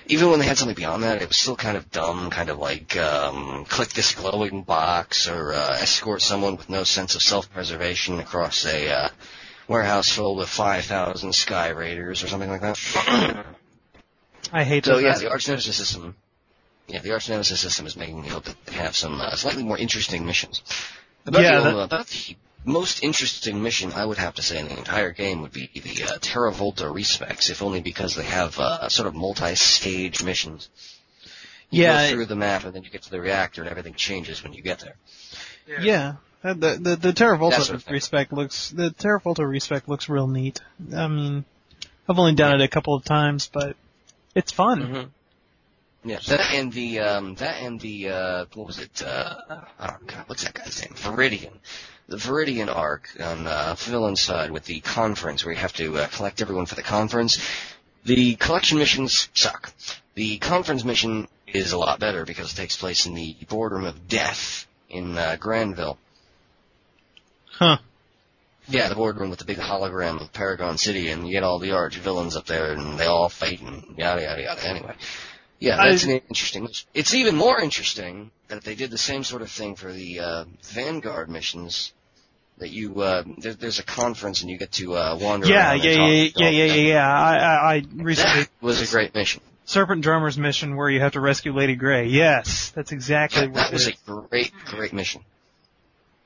even when they had something beyond that, it was still kind of dumb, kind of like um, click this glowing box or uh, escort someone with no sense of self-preservation across a uh, warehouse filled with 5,000 Sky Raiders or something like that. I hate so yeah, the Arch Nemesis system. Yeah, the Arch Nemesis system is making me hope that they have some uh, slightly more interesting missions. About, Yeah, the, that- about the most interesting mission I would have to say in the entire game would be the uh, Terravolta Respecs, if only because they have uh, sort of multi-stage missions. You Yeah, go through the map and then you get to the reactor and everything changes when you get there. yeah. yeah. The the the, the Terravolta That sort of thing. respec looks the Terravolta respec looks real neat. I mean, I've only done it a couple of times, but it's fun. Mm-hmm. Yeah, that and the um, that and the uh, what was it? Uh, oh God, what's that guy's name? Viridian. The Viridian arc on uh, villain side with the conference where you have to uh, collect everyone for the conference. The collection missions suck. The conference mission is a lot better because it takes place in the boardroom of death in uh, Grandville. Huh. Yeah, the boardroom with the big hologram of Paragon City, and you get all the arch villains up there, and they all fight, and yada yada yada. Anyway, yeah, that's I- an interesting. It's even more interesting that they did the same sort of thing for the uh, Vanguard missions. That you uh, there, there's a conference and you get to uh, wander Yeah, around. yeah, yeah, talk yeah, yeah, yeah, yeah. I, I, I recently That was a great mission. Serpent Drummer's mission where you have to rescue Lady Grey. Yes, that's exactly what That was is. a great, great mission.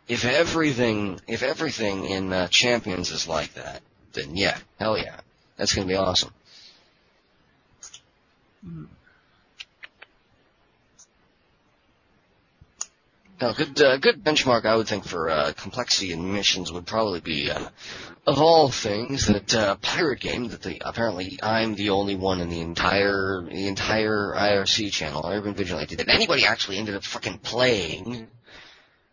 If everything, if everything in uh, Champions is like that, then yeah, hell yeah, that's gonna be awesome. Now, good, uh, good benchmark I would think for uh, complexity in missions would probably be, uh, of all things, that uh, pirate game that the apparently I'm the only one in the entire the entire IRC channel, Urban Vigilante, that anybody actually ended up fucking playing.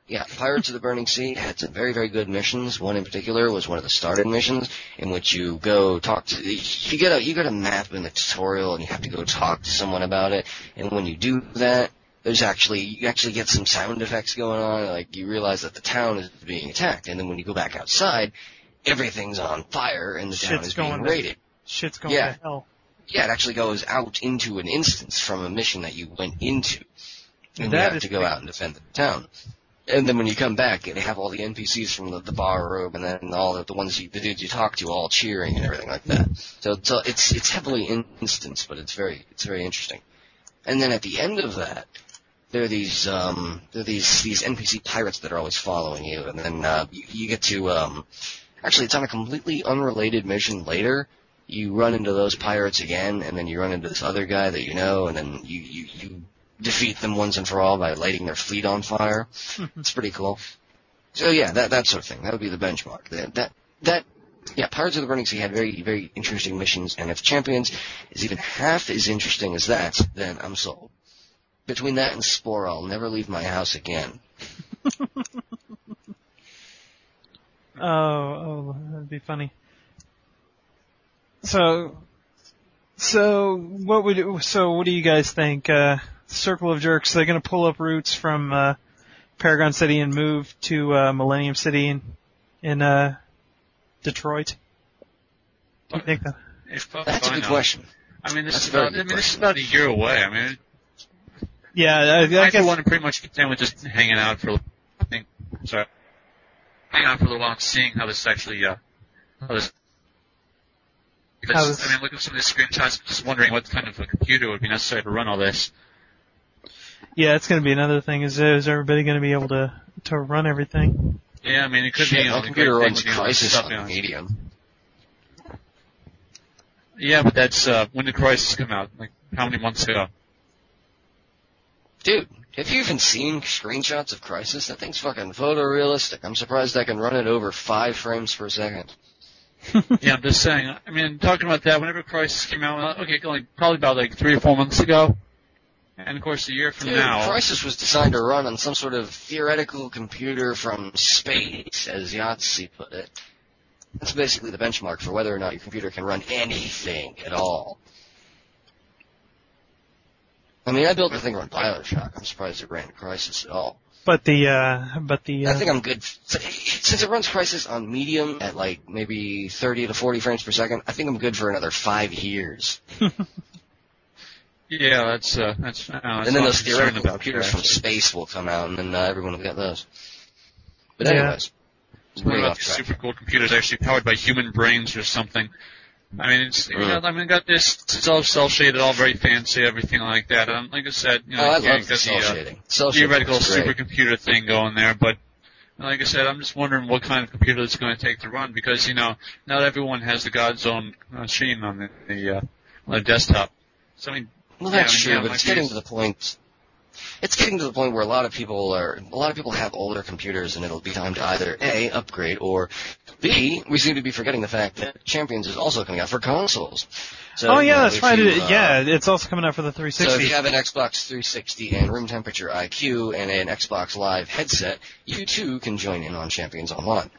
Yeah, Pirates of the Burning Sea had some very, very good missions. One in particular was one of the started missions in which you go talk to, you get a, you get a map in the tutorial and you have to go talk to someone about it. And when you do that, there's actually, you actually get some sound effects going on, like you realize that the town is being attacked. And then when you go back outside, everything's on fire and the town Shit's is being going to- raided. Shit's going Yeah. to hell. Yeah, it actually goes out into an instance from a mission that you went into. And That you have to go out and defend the town. And then when you come back, they have all the NPCs from the, the bar room, and then all the, the ones you, the dudes you talk to, all cheering and everything like that. So, so it's it's heavily in instance, but it's very it's very interesting. And then at the end of that, there are these um, there are these these NPC pirates that are always following you, and then uh, you, you get to um, actually it's on a completely unrelated mission later. You run into those pirates again, and then you run into this other guy that you know, and then you you, you defeat them once and for all by lighting their fleet on fire. it's pretty cool. So yeah, that that sort of thing. That would be the benchmark. That that that yeah, Pirates of the Burning Sea had very very interesting missions, and if Champions is even half as interesting as that, then I'm sold. Between that and Spore, I'll never leave my house again. oh, oh, that'd be funny. So, so what would so what do you guys think? Uh, Circle of Jerks, they're going to pull up roots from uh, Paragon City and move to uh, Millennium City in in uh, Detroit. Do you think that? If That's a good question. I mean, this That's is about, I good mean, this is about a year away. I mean, Yeah, I, I I, guess. for one, am pretty much content with just hanging out for. I think. Sorry. Hanging out for a little while and seeing how this actually. Uh, how this. Because, How this- I mean, looking at some of these screenshots, just wondering what kind of a computer would be necessary to run all this. Yeah, it's going to be another thing. Is is everybody going to be able to to run everything? Yeah, I mean, it could Shit, be. You know, my the computer runs with, you know, Crysis stuff, on you know. Medium. Yeah, but that's uh, when did Crysis come out? Like how many months ago? Dude, have you even seen screenshots of Crysis? That thing's fucking photorealistic. I'm surprised I can run it over five frames per second. yeah, I'm just saying. I mean, talking about that, whenever Crysis came out, uh, okay, like probably about like three or four months ago, and of course a year from Dude, now. Crysis was designed to run on some sort of theoretical computer from space, as Yahtzee put it. That's basically the benchmark for whether or not your computer can run anything at all. I mean, I built the thing to run Bioshock. I'm surprised it ran Crysis at all. But the uh, but the uh, I think I'm good. Since it runs Crysis on medium at like maybe 30 to 40 frames per second, I think I'm good for another five years. Yeah, that's uh, that's. Uh, that's and then what those I'm theoretical about computers there, from space will come out, and then uh, everyone will get those. But Yeah. anyways, What way about off these super cool computers actually powered by human brains or something? I mean, it's you know. I mean, got this. It's all cell shaded, all very fancy, everything like that. And like I said, you know, Oh, I yeah, love got cell the, uh, shading. Cell theoretical supercomputer thing going there, but like I said, I'm just wondering what kind of computer it's going to take to run because you know not everyone has the God's own machine on the, the uh, on the desktop. So I mean, Well, Yeah, that's I mean, true, yeah, but it's getting to the point. It's getting to the point where a lot of people are. A lot of people have older computers, and it'll be time to either a upgrade or b we seem to be forgetting the fact that Champions is also coming out for consoles. So, oh you yeah, know, that's right. you, It- uh, yeah, it's also coming out for the 360. So if you have an Xbox 360 and room temperature IQ and an Xbox Live headset, you too can join in on Champions Online.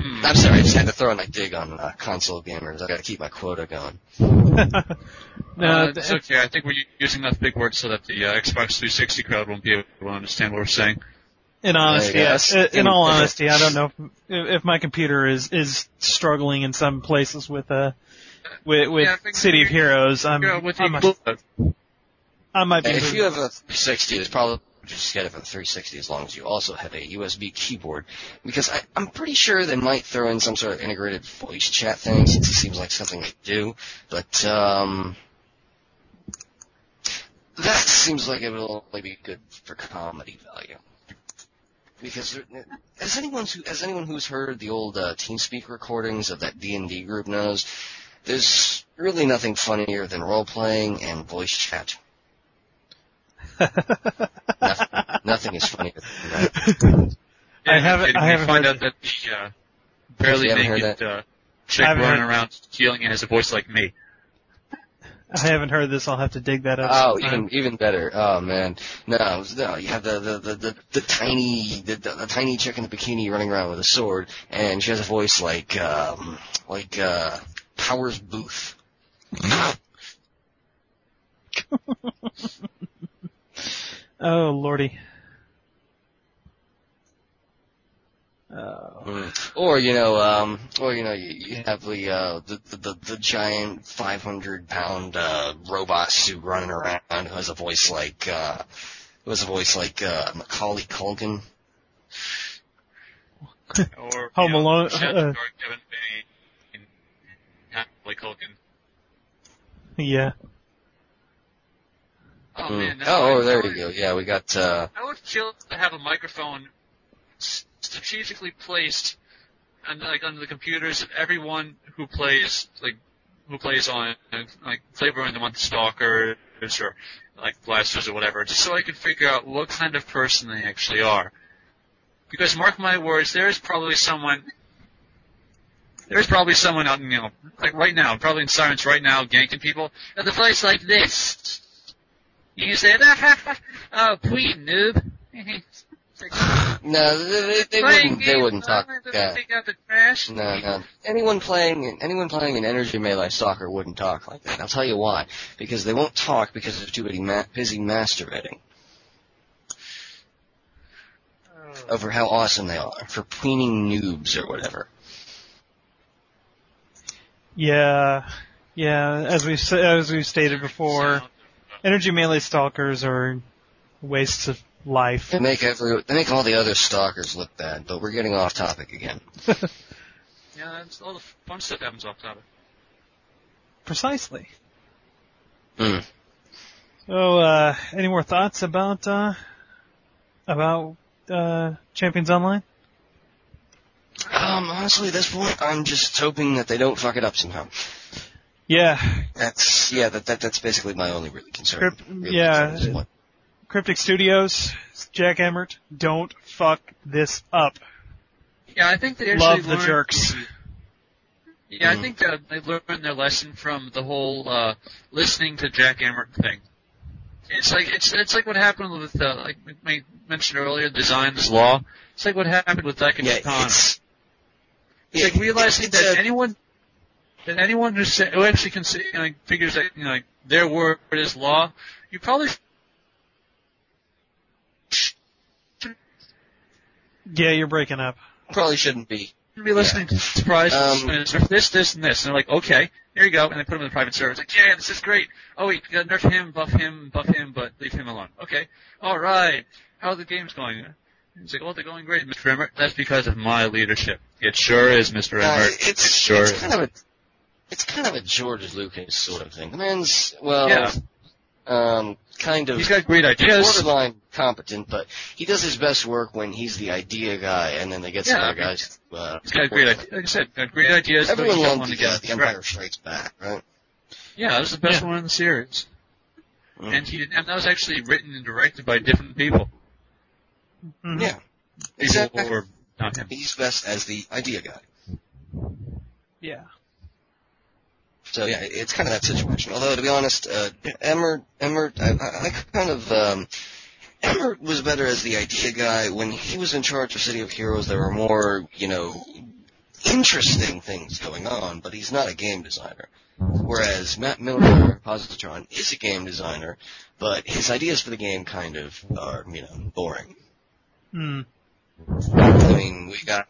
Hmm, I'm sorry, I just had to throw in a dig on uh, console gamers. I got to keep my quota going. no, uh, th- it's okay. I think we're using enough big words so that the uh, Xbox 360 crowd won't be able to understand what we're saying. in honesty, There yes. That's- in all honesty, I don't know if, if my computer is is struggling in some places with uh with with Yeah, City of Heroes. I'm, Yeah, with I the might, might be. And if you have a 360, it's probably just get it for the 360 as long as you also have a USB keyboard. Because I, I'm pretty sure they might throw in some sort of integrated voice chat thing since it seems like something they do. But, um, that seems like it will only be good for comedy value. Because as anyone who as anyone who's heard the old uh, TeamSpeak recordings of that D and D group knows, there's really nothing funnier than role playing and voice chat. nothing, nothing is funnier than that. Yeah, I haven't- I we haven't find heard out that the uh, barely You haven't heard naked uh, chick running heard- around stealing it has a voice like me. I haven't heard this. I'll have to dig that up. Oh, sometime. even even better. Oh man, no, no. You have the the the the, the tiny the, the, the tiny chick in the bikini running around with a sword, and she has a voice like um like uh Powers Boothe. Oh lordy. Oh. Or you know, um, or you know, you, you have the, uh, the the the the giant 500 pound uh, robot suit running around who has a voice like uh, who has a voice like uh, Macaulay Culkin. Or Home know, Alone, Shannon uh, or Kevin Bacon, Macaulay Culkin. Yeah. Oh, man. Oh, oh, there I you go. Yeah, we got. uh I would feel to have a microphone s- strategically placed, and like under the computers of everyone who plays like who plays on like Flavor in the Month Stalkers or like Blasters or whatever, just so I could figure out what kind of person they actually are. Because mark my words, there is probably someone. There's probably someone out, in, you know, like right now, probably in Sirens right now, ganking people at the place like this. You can say, "Oh, please, noob." It's like, No, they, they, they wouldn't. They wouldn't talk. uh, Yeah. Take out trash. No, no. Anyone playing anyone playing an Energy Melee Stalker wouldn't talk like that. I'll tell you why. Because they won't talk because they're too busy, ma- busy masturbating over how awesome they are for preening noobs or whatever. Yeah, yeah. As we as we've stated before, energy melee stalkers are wastes of life. They make every they make all the other stalkers look bad. But we're getting off topic again. Yeah, that's all the fun stuff happens off topic. Precisely. Mm. So, uh, any more thoughts about uh, about uh, Champions Online? Um, honestly, at this point, I'm just hoping that they don't fuck it up somehow. Yeah, That's yeah. That, that that's basically my only really concern. Really yeah. concern at this point. Cryptic Studios, Jack Emmert, don't fuck this up. Yeah, I think they actually Love the learned- jerks. Yeah. I think that they learned their lesson from the whole uh, listening to Jack Emmert thing. It's like it's it's like what happened with uh, like I mentioned earlier, Design's Law. It's like what happened with Dyke and Yeah, Chicana. it's It's like realizing it's that a- anyone that anyone who, say, who actually can say, you know, figures that you know, like their word is law, you probably Yeah, you're breaking up. probably shouldn't be. shouldn't be listening to surprise Um, this, this, and this. And they're like, okay, here you go. And they put them in the private server. It's like, yeah, this is great. Oh wait, you gotta nerf him, buff him, buff him, but leave him alone. Okay. Alright. How are the games going? He's like, oh, they're going great, Mr. Emmert. That's because of my leadership. It sure is, Mr. Uh, it's it sure it's is. kind of a it's kind of a George Lucas sort of thing. The man's well, Yeah. Um, kind of He's got great ideas. borderline competent, but he does his best work when he's the idea guy, and then they get some Yeah, I other mean, guys. Uh, He's got great ideas. Like I said, got great ideas. but Everyone he got loved the, again. uh, the Empire Strikes Back, right? Yeah, that was the best Yeah. one in the series. Mm. And he did, and that was actually written and directed by different people. Mhm. Yeah, People exactly. were not him. He's best as the idea guy. Yeah. So yeah, it's kind of that situation. Although to be honest, uh, Emmert, Emmert, I, I I kind of, um, Emmert was better as the idea guy. When he was in charge of City of Heroes, there were more, you know, interesting things going on, but he's not a game designer. Whereas Matt Miller, Positron, is a game designer, but his ideas for the game kind of are, you know, boring. Mm. I mean, we got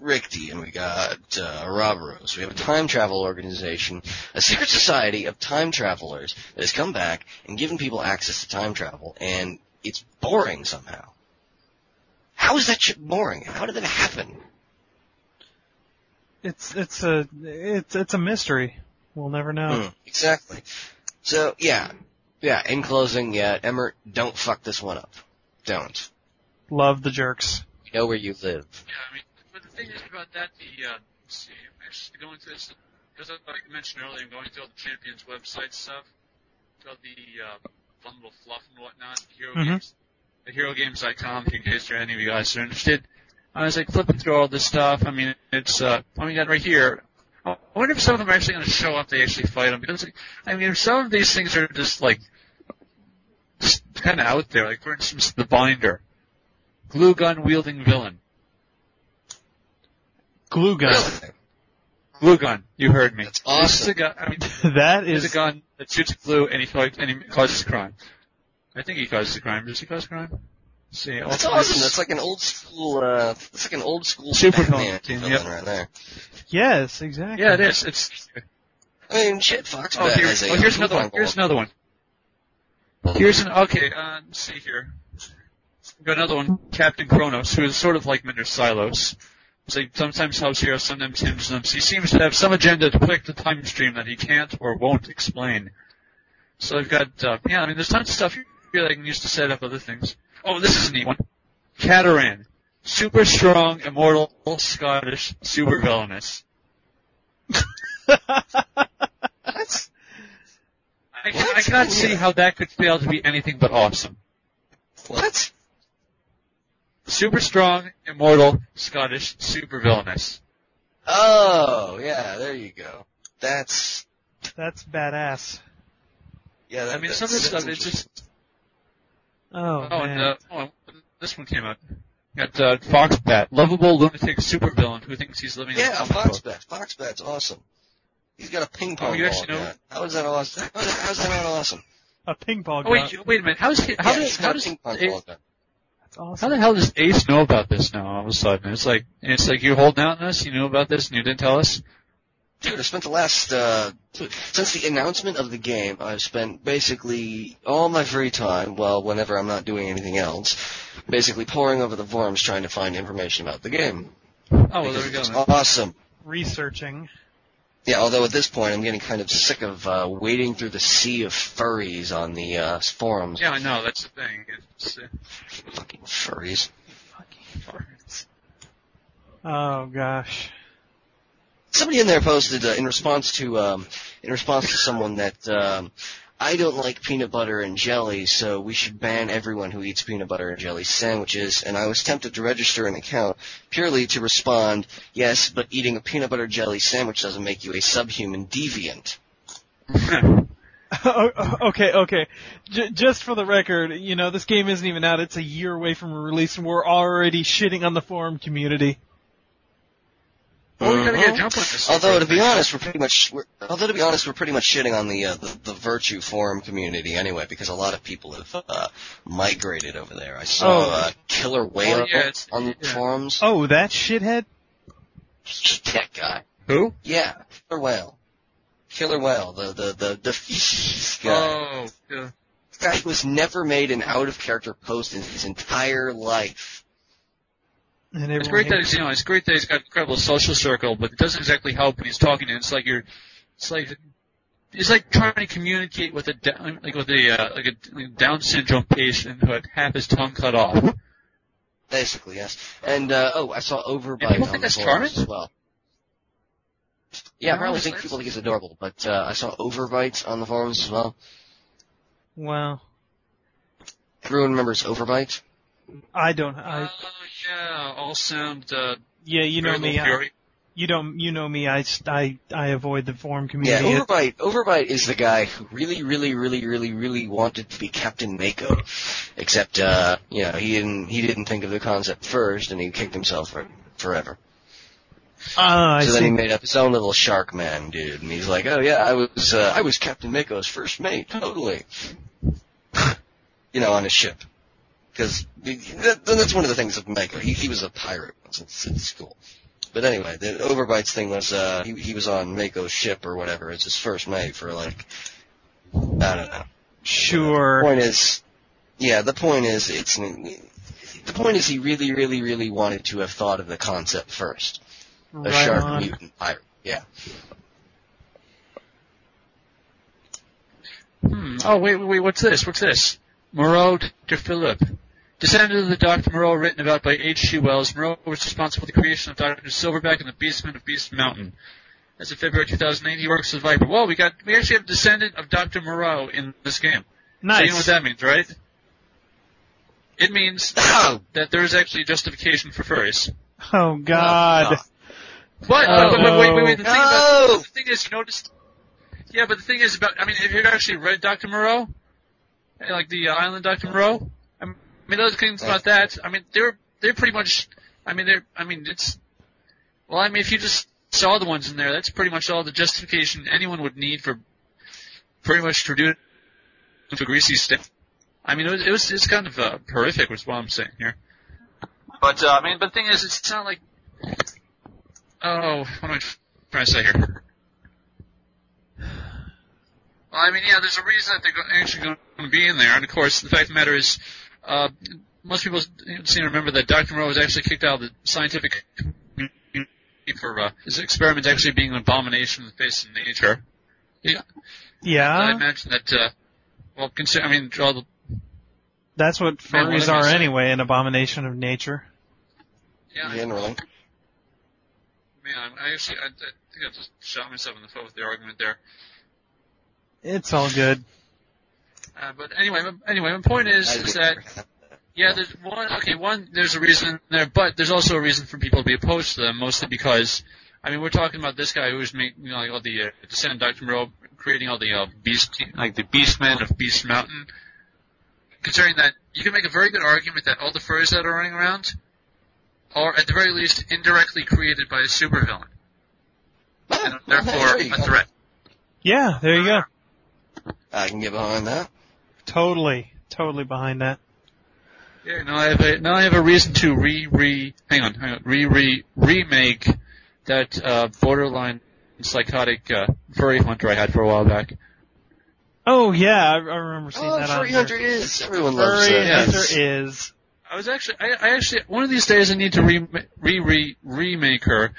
Richter and we got uh, Ouroboros. We have a time travel organization, a secret society of time travelers that has come back and given people access to time travel, and it's boring somehow. How is that shit boring? How did that happen? It's it's a it's it's a mystery. We'll never know. Hmm, exactly. So yeah, yeah. In closing, yeah, Emmert, don't fuck this one up. Don't. Love the jerks. We know where you live. Yeah, I mean, but the thing is about that, the, uh, let's see, I'm actually going through this, because like I mentioned earlier, I'm going through all the Champions website stuff, through all the, uh, fun little fluff and whatnot, Hero Mhm. Games, the HeroGames.com, in case there any of you guys are interested. I was like flipping through all this stuff, I mean, it's, uh, I mean, right here, I wonder if some of them are actually going to show up, they actually fight them, because, I mean, some of these things are just like, just kind of out there, like for instance, the Binder. Glue gun wielding villain. Glue gun. Really? Glue gun. You heard me. That's This is a awesome. gun. I mean, that it's is a gun that shoots glue and he, fight- and he causes crime. I think he causes a crime. Does he cause crime? Let's see. That's awesome. That's like an old school. uh That's like an old school Super Batman team, yep. right there. yes, exactly. yeah, it is. It's. I mean, shit, Fox Oh, Bat here, oh, here's another one. Here's another one. Here's an okay. Uh, let's see here. We've got another one, Captain Kronos, who is sort of like Mender Silos. Like sometimes helps Hero, sometimes hinders them. He seems to have some agenda to predict the time stream that he can't or won't explain. So I've got, uh, yeah, I mean, there's tons of stuff here that I can use to set up other things. Oh, this is a neat one. Cateran. Super strong, immortal, Scottish, super villainous. That's I, I cannot see how that could fail to be anything but awesome. what? Super strong, immortal, Scottish, super villainous. Oh, yeah, there you go. That's That's badass. yeah. That, I mean, some of this stuff, it's just, Oh, oh, man. and, uh, oh, this one came out. Got, uh, Foxbat, lovable lunatic supervillain who thinks he's living in a Yeah, comic book. Foxbat. Foxbat's awesome. He's got a ping pong Oh, you ball actually know- gun. How is that awesome? How is, how is that not awesome? a ping pong Oh, wait, wait a minute. How's he, how yeah, does, he's how got a does, ping pong Ace- ball gun. How the hell does Ace know about this now all of a sudden? It's like, it's like you're holding out on us, you knew about this and you didn't tell us? Dude, I spent the last, uh, since the announcement of the game, I've spent basically all my free time, well, whenever I'm not doing anything else, basically poring over the forums trying to find information about the game. Oh, well, Because there we go. it's awesome. Researching. Yeah, although at this point I'm getting kind of sick of, uh, wading through the sea of furries on the, uh, forums. Yeah, I know, that's the thing. It's, uh, Fucking furries. Fucking furries. Oh gosh. Somebody in there posted uh, in response to um, in response to someone that um, I don't like peanut butter and jelly, so we should ban everyone who eats peanut butter and jelly sandwiches. And I was tempted to register an account purely to respond, yes, but eating a peanut butter jelly sandwich doesn't make you a subhuman deviant. Okay, okay. J- just for the record, you know, this game isn't even out. It's a year away from release, and we're already shitting on the forum community. Well, we gotta get a jump on this. Although to be honest, we're pretty much we're, although to be honest, we're pretty much shitting on the, uh, the the virtue forum community anyway, because a lot of people have uh, migrated over there. I saw Oh. uh, Killer Whale Oh, yeah, on the yeah. forums. Oh, that shithead? That guy. Who? Yeah, Killer Whale. Killer Whale, the the the the feces guy. Oh, yeah. The guy who has never made an out of character post in his entire life. And It's great that he's, you know, it's great that he's got an incredible social circle, but it doesn't exactly help when he's talking. And it's like you're, it's like, it's like trying to communicate with a down, like with a uh, like a like Down syndrome patient who had half his tongue cut off. Basically, yes. And uh oh, I saw Overbite And people on think the that's forums charming? as well. Yeah, I apparently it's- think people think it's adorable, but uh, I saw Overbite on the forums as well. Wow. Everyone remembers Overbite? I don't. Oh I yeah, all sound. Uh, yeah, you know very me. I, fury. you don't. You know me. I I I avoid the forum Yeah, community. Overbite. Overbite is the guy who really, really, really, really, really wanted to be Captain Mako, except uh, you know he didn't he didn't think of the concept first, and he kicked himself for, forever. Ah, I so then see. he made up his own little Shark Man dude, and he's like, "Oh yeah, I was uh, I was Captain Mako's first mate, totally." you know, on his ship, because that, that's one of the things of Mako. He he was a pirate once in, school. But anyway, the Overbite's thing was uh, he he was on Mako's ship or whatever. It's his first mate for like I don't know. Sure. Point is, yeah, the point is it's the point is he really, really, really wanted to have thought of the concept first. A Right shark on. mutant pirate. Yeah. Hmm. Oh wait, wait, wait. What's this? What's this? Moreau to Philip. Descendant of the Dr. Moreau, written about by H.G. Wells, Moreau was responsible for the creation of Dr. Silverback and the Beastmen of Beast Mountain. As of February 2008, he works with Viper. Well, we got, we actually have a descendant of Dr. Moreau in this game. So Nice. you know what that means, right? It means Oh, that there is actually justification for furries. oh God. But, but, but, but wait, wait, wait. The thing, about, No! the thing is, you noticed. Yeah, but the thing is about. I mean, have you actually read Doctor Moreau? Like the uh, Island Doctor Moreau. I mean, those things about that. I mean, they're they're pretty much. I mean, they're. I mean, it's. Well, I mean, if you just saw the ones in there, that's pretty much all the justification anyone would need for pretty much to do to greasy stick. I mean, it was it was it's kind of uh, horrific, was what I'm saying here. But uh, I mean, but the thing is, it's not like. Oh, what am I trying to say here? Well, I mean, yeah, there's a reason that they're actually going to be in there, and of course, the fact of the matter is, uh, most people seem to remember that Dr. Moreau was actually kicked out of the scientific community for uh, his experiments actually being an abomination in the face of nature. Yeah, Yeah. I Yeah. imagine that uh, Well, consider, I mean, all the, That's what Man, furries are anyway, an abomination of nature. yeah, Generally. man, I actually, I, I think I just shot myself in the foot with the argument there. It's all good. Uh, but anyway, my- anyway, my point is, is that yeah, there's one. Okay, one, there's a reason there, but there's also a reason for people to be opposed to them, mostly because, I mean, we're talking about this guy who's making, you know, like all the uh, Descendant Dr. Moreau creating all the uh, beast, like the Beastmen of Beast Mountain. Considering that you can make a very good argument that all the furries that are running around are, at the very least, indirectly created by a supervillain, and therefore a threat. Yeah, there you go. I can get behind that. Totally, totally behind that. Yeah, now I have a now I have a reason to re re hang on hang on re re remake that uh, borderline psychotic uh, furry hunter I had for a while back. Oh yeah, I, I remember seeing Oh, that on Furry there. Hunter is. Everyone loves Furry that. Hunter is. I was actually I, I actually one of these days I need to re re re remake her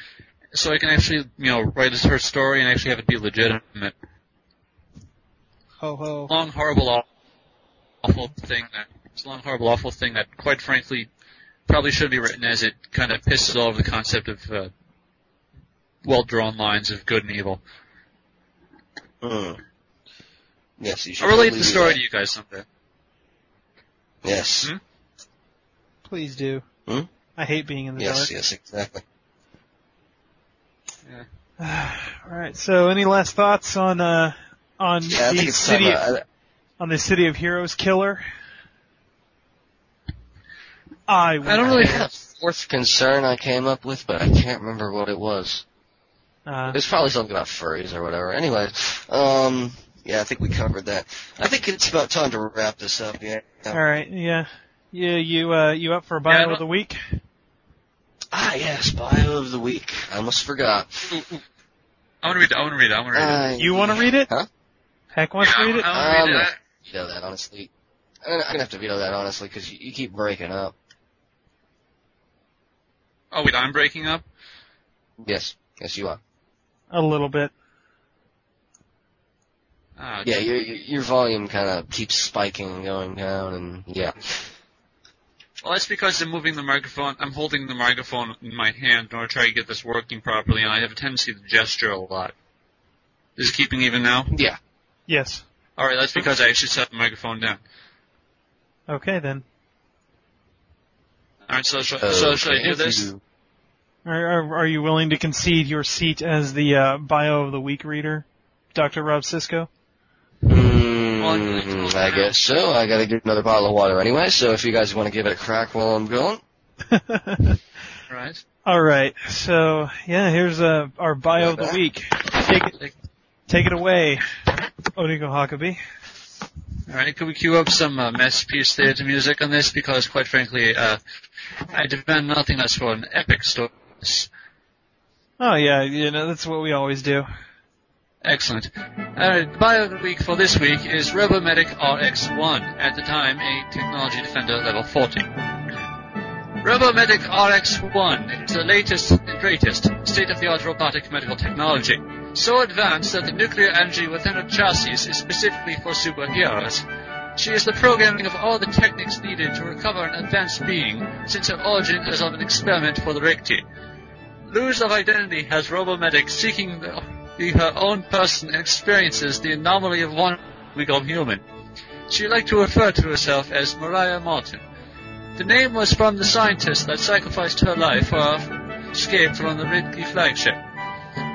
so I can actually you know write her story and actually have it be legitimate. Ho ho. Long horrible aw- awful thing that it's a long horrible awful thing that quite frankly probably should be written as it kind of pisses all over the concept of uh, well drawn lines of good and evil. Mm. Yes, you should. I'll relate the story to you guys someday. Yes. Hmm? Please do. Hmm? I hate being in the Yes, yes, exactly. dark. Alright, so any last thoughts on, uh, on Yeah, I the think it's time. city, Uh, on the City of Heroes killer? I I don't really have a fourth concern I came up with, but I can't remember what it was. Uh, It's probably something about furries or whatever. Anyway, um, yeah, I think we covered that. I think it's about time to wrap this up. Yeah. alright, yeah. Yeah, you, uh, you up for a Yeah, bio don't- of the week? Ah, yes, bio of the week. I almost forgot. I want to read it. I want to read it. I want to read it. Uh, You wanna read it? Huh? Heck wants to read it? I, I Um, want to read it. Veto that honestly. I'm gonna, I'm gonna have to veto that honestly because you, you keep breaking up. Oh wait, I'm breaking up. Yes, yes you are. A little bit. Ah, Yeah, your your your volume kind of keeps spiking and going down, and yeah. Well, that's because I'm moving the microphone. I'm holding the microphone in my hand in order to try to get this working properly, and I have a tendency to gesture a lot. Is it keeping even now? Yeah. Yes. All right, that's because I actually set the microphone down. Okay then. All right, so sh- so should I do this? Are, are, are you willing to concede your seat as the, uh, bio of the week reader, Dr. Rob Cisco? Mm, I guess so. I gotta get another bottle of water anyway, so if you guys want to give it a crack while I'm going. Right. Alright, so, yeah, here's, uh, our bio of the week. Take it, take it away, Oniko Huckabee. All right, could we cue up some uh, masterpiece theater music on this? Because quite frankly, uh, I demand nothing less for an epic story. Oh yeah, you know, that's what we always do. Excellent. Alright, the bio of the week for this week is RoboMedic RX-1, at the time a Technology Defender level 40. RoboMedic RX-1 is the latest and greatest state-of-the-art robotic medical technology, so advanced that the nuclear energy within her chassis is specifically for superheroes. She is the programming of all the techniques needed to recover an advanced being, since her origin is of an experiment for the Rikti. Lose of identity has RoboMedic seeking to be her own person and experiences the anomaly of one call human. She liked to refer to herself as Mariah Martin. The name was from the scientist that sacrificed her life for escape from the Ridley flagship.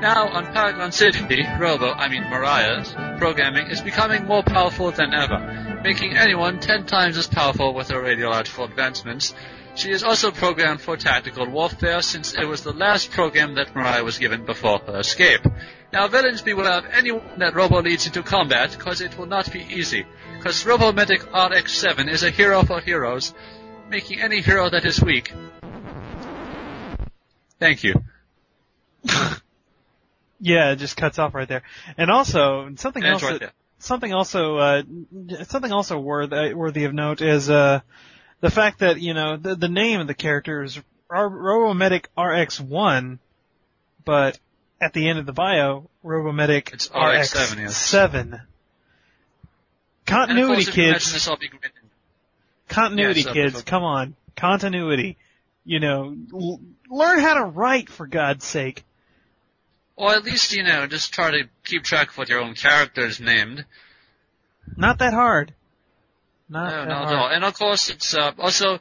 Now on Paragon City, Robo, I mean Mariah's, programming is becoming more powerful than ever, making anyone ten times as powerful with her radiological advancements. She is also programmed for tactical warfare since it was the last program that Mariah was given before her escape. Now villains beware of anyone that Robo leads into combat, cause it will not be easy. Cause RoboMedic RX-7 is a hero for heroes, making any hero that is weak. Thank you. Yeah, it just cuts off right there. And also, something And else right that, there. something also uh, something also worthy worthy of note is uh, the fact that you know the the name of the character is Ro- RoboMedic RX1, but at the end of the bio, RoboMedic It's RX-7, yes. RX7. Continuity, and of course, if you kids. Imagine this all being written. Continuity, Yeah, kids. Come on. Continuity. You know, l- learn how to write for God's sake. Or at least, you know, just try to keep track of what your own character is named. Not that hard. Not No, that not hard. at all. And of course, it's uh, also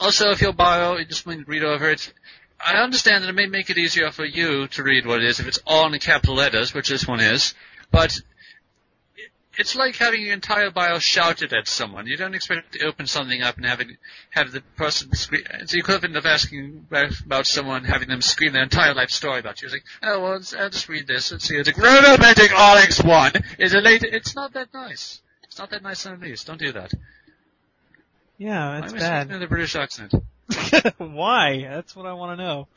also if your bio, you just when you read over it. I understand that it may make it easier for you to read what it is if it's all in capital letters, which this one is. But it's like having your entire bio shouted at someone. You don't expect to open something up and having have the person scream. It's the equivalent of asking about someone having them scream their entire life story about you. It's like, oh well, I'll just read this. Let's see. It's like RoboMedic RX1 is a late. It's not that nice. It's not that nice in the least. Don't do that. Yeah, Why it's am bad. in the British accent? Why? That's what I want to know.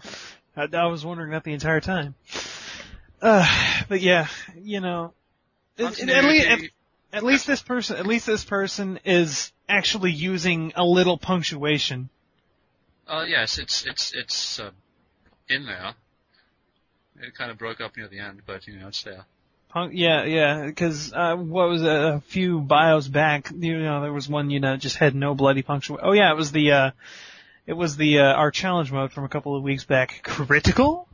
I, I was wondering that the entire time. Uh, but yeah, you know, at, at, at least this person, at least this person is actually using a little punctuation. Uh, yes, it's it's it's uh, in there. It kind of broke up near the end, but you know it's there. Punk, yeah, yeah, because uh, what was it, a few bios back? You know, there was one you know just had no bloody punctuation. Oh yeah, it was the uh, it was the uh, our challenge mode from a couple of weeks back. Critical,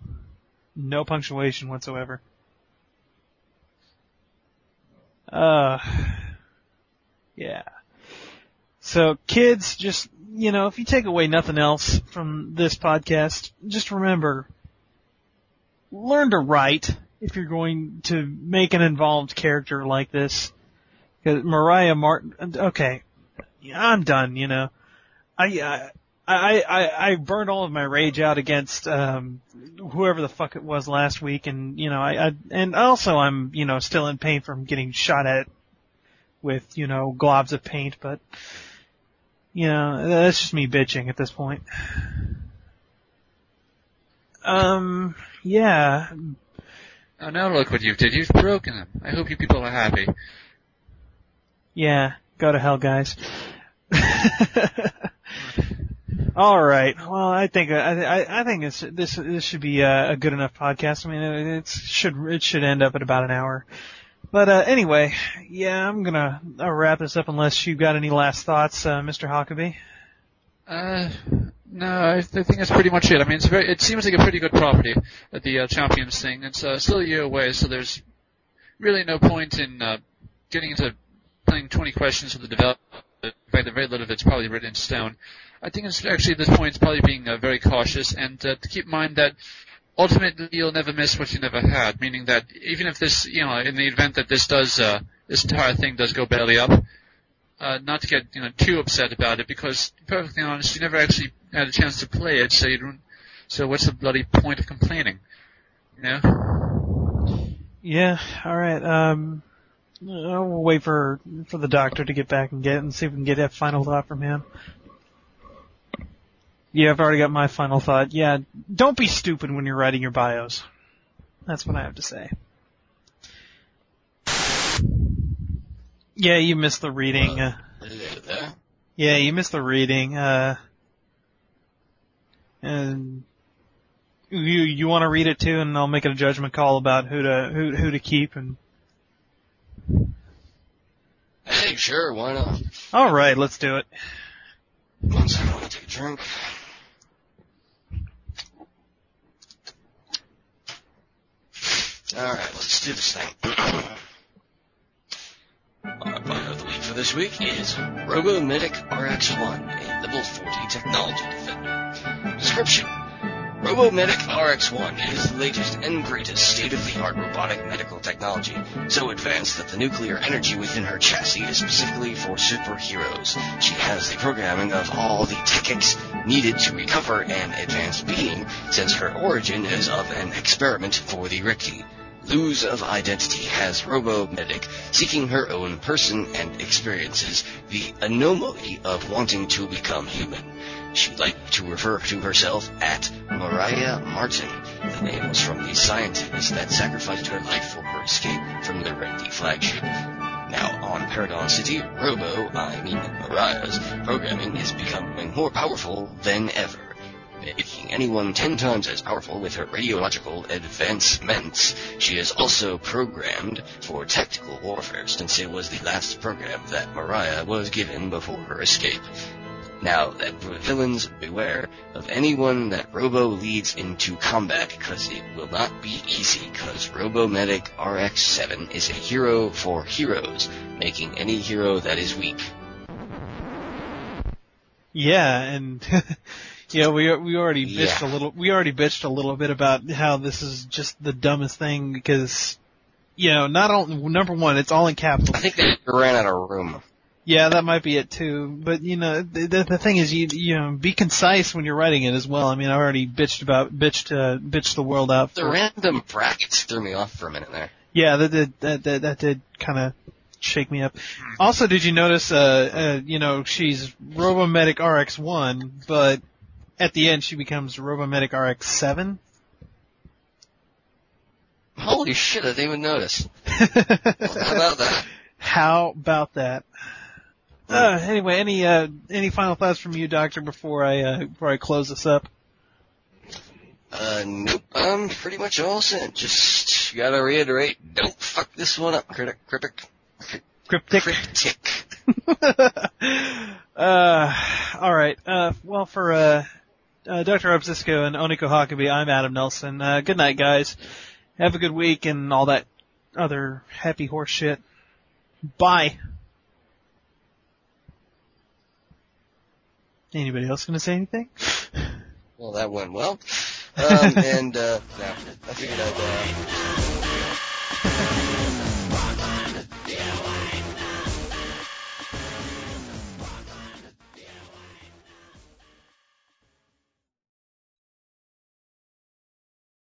no punctuation whatsoever. Uh, yeah. So kids, just you know, if you take away nothing else from this podcast, just remember, learn to write if you're going to make an involved character like this. 'Cause Mariah Martin, okay, I'm done. You know, I I I burned all of my rage out against um whoever the fuck it was last week, and you know I, I and also I'm you know still in pain from getting shot at with you know globs of paint, but you know that's just me bitching at this point. Um, yeah, Oh, now look what you did. You've broken them. I hope you people are happy. Yeah, go to hell, guys. All right. Well, I think I I, think this this this should be a, a good enough podcast. I mean, it, it should it should end up at about an hour. But uh, anyway, yeah, I'm gonna uh, wrap this up unless you've got any last thoughts, uh, Mr. Huckabee. Uh, no, I, I think that's pretty much it. I mean, it's very. It seems like a pretty good property at the uh, Champions thing. It's uh, still a year away, so there's really no point in uh, getting into playing 20 questions with the developer. Fact, the very little of it's probably written in stone. I think it's actually at this point it's probably being uh, very cautious and uh, to keep in mind that ultimately you'll never miss what you never had. Meaning that even if this, you know, in the event that this does, uh, this entire thing does go belly up, uh, not to get you know too upset about it because, perfectly honest, you never actually had a chance to play it, so you don't. So what's the bloody point of complaining? You know. Yeah. All right. Um, uh, we'll wait for for the doctor to get back and get and see if we can get that final thought from him. Yeah, I've already got my final thought. Yeah, don't be stupid when you're writing your bios. That's what I have to say. Yeah, you missed the reading. Uh, yeah, you missed the reading. Uh, and you you want to read it too, and I'll make a judgment call about who to who who to keep. And Sure, why not? all right, let's do it. One second, I want to take a drink. Alright, let's do this thing. Our bio of the week for this week is RoboMedic RX1, a level 40 technology defender. Description. RoboMedic RX1 is the latest and greatest state-of-the-art robotic medical technology, so advanced that the nuclear energy within her chassis is specifically for superheroes. She has the programming of all the techniques needed to recover an advanced being, since her origin is of an experiment for the Rikti. Lose of identity has RoboMedic seeking her own person and experiences the anomaly of wanting to become human. She'd like to refer to herself at Mariah Martin. The name was from the scientist that sacrificed her life for her escape from the Rikti flagship. Now on Paragon City, Robo, I mean Mariah's, programming is becoming more powerful than ever. making anyone ten times as powerful with her radiological advancements. She is also programmed for tactical warfare since it was the last program that Mariah was given before her escape. Now, that villains beware of anyone that Robo leads into combat, because it will not be easy, because Robo-Medic RX-7 is a hero for heroes, making any hero that is weak. Yeah, and yeah, we we already bitched Yeah. a little. We already bitched a little bit about how this is just the dumbest thing because, you know, not all number one, it's all in capital. I think they ran out of room. Yeah, that might be it too. But you know, the, the, the thing is, you you know, be concise when you're writing it as well. I mean, I already bitched about bitched uh, bitched the world out. The For, random brackets threw me off for a minute there. yeah, that did that that, that did kind of shake me up. Also, did you notice? Uh, uh, you know, she's Robomedic RX one, but at the end she becomes Robomedic RX seven. Holy shit, I didn't even notice. How about that? How about that? Uh, anyway, any uh, any final thoughts from you, Doctor, before I uh, before I close this up? Uh, nope, I'm pretty much all set. Just gotta reiterate, don't fuck this one up, critic, critic, Cryptic. critic. uh, all right. Uh, well, for uh, uh, Dr. Obsisco and Oniko Hakabi, I'm Adam Nelson. Uh, good night, guys. Have a good week and all that other happy horse shit. Bye. Anybody else gonna say anything? Well, that went well. Um, and, uh, no, I figured I'd, uh,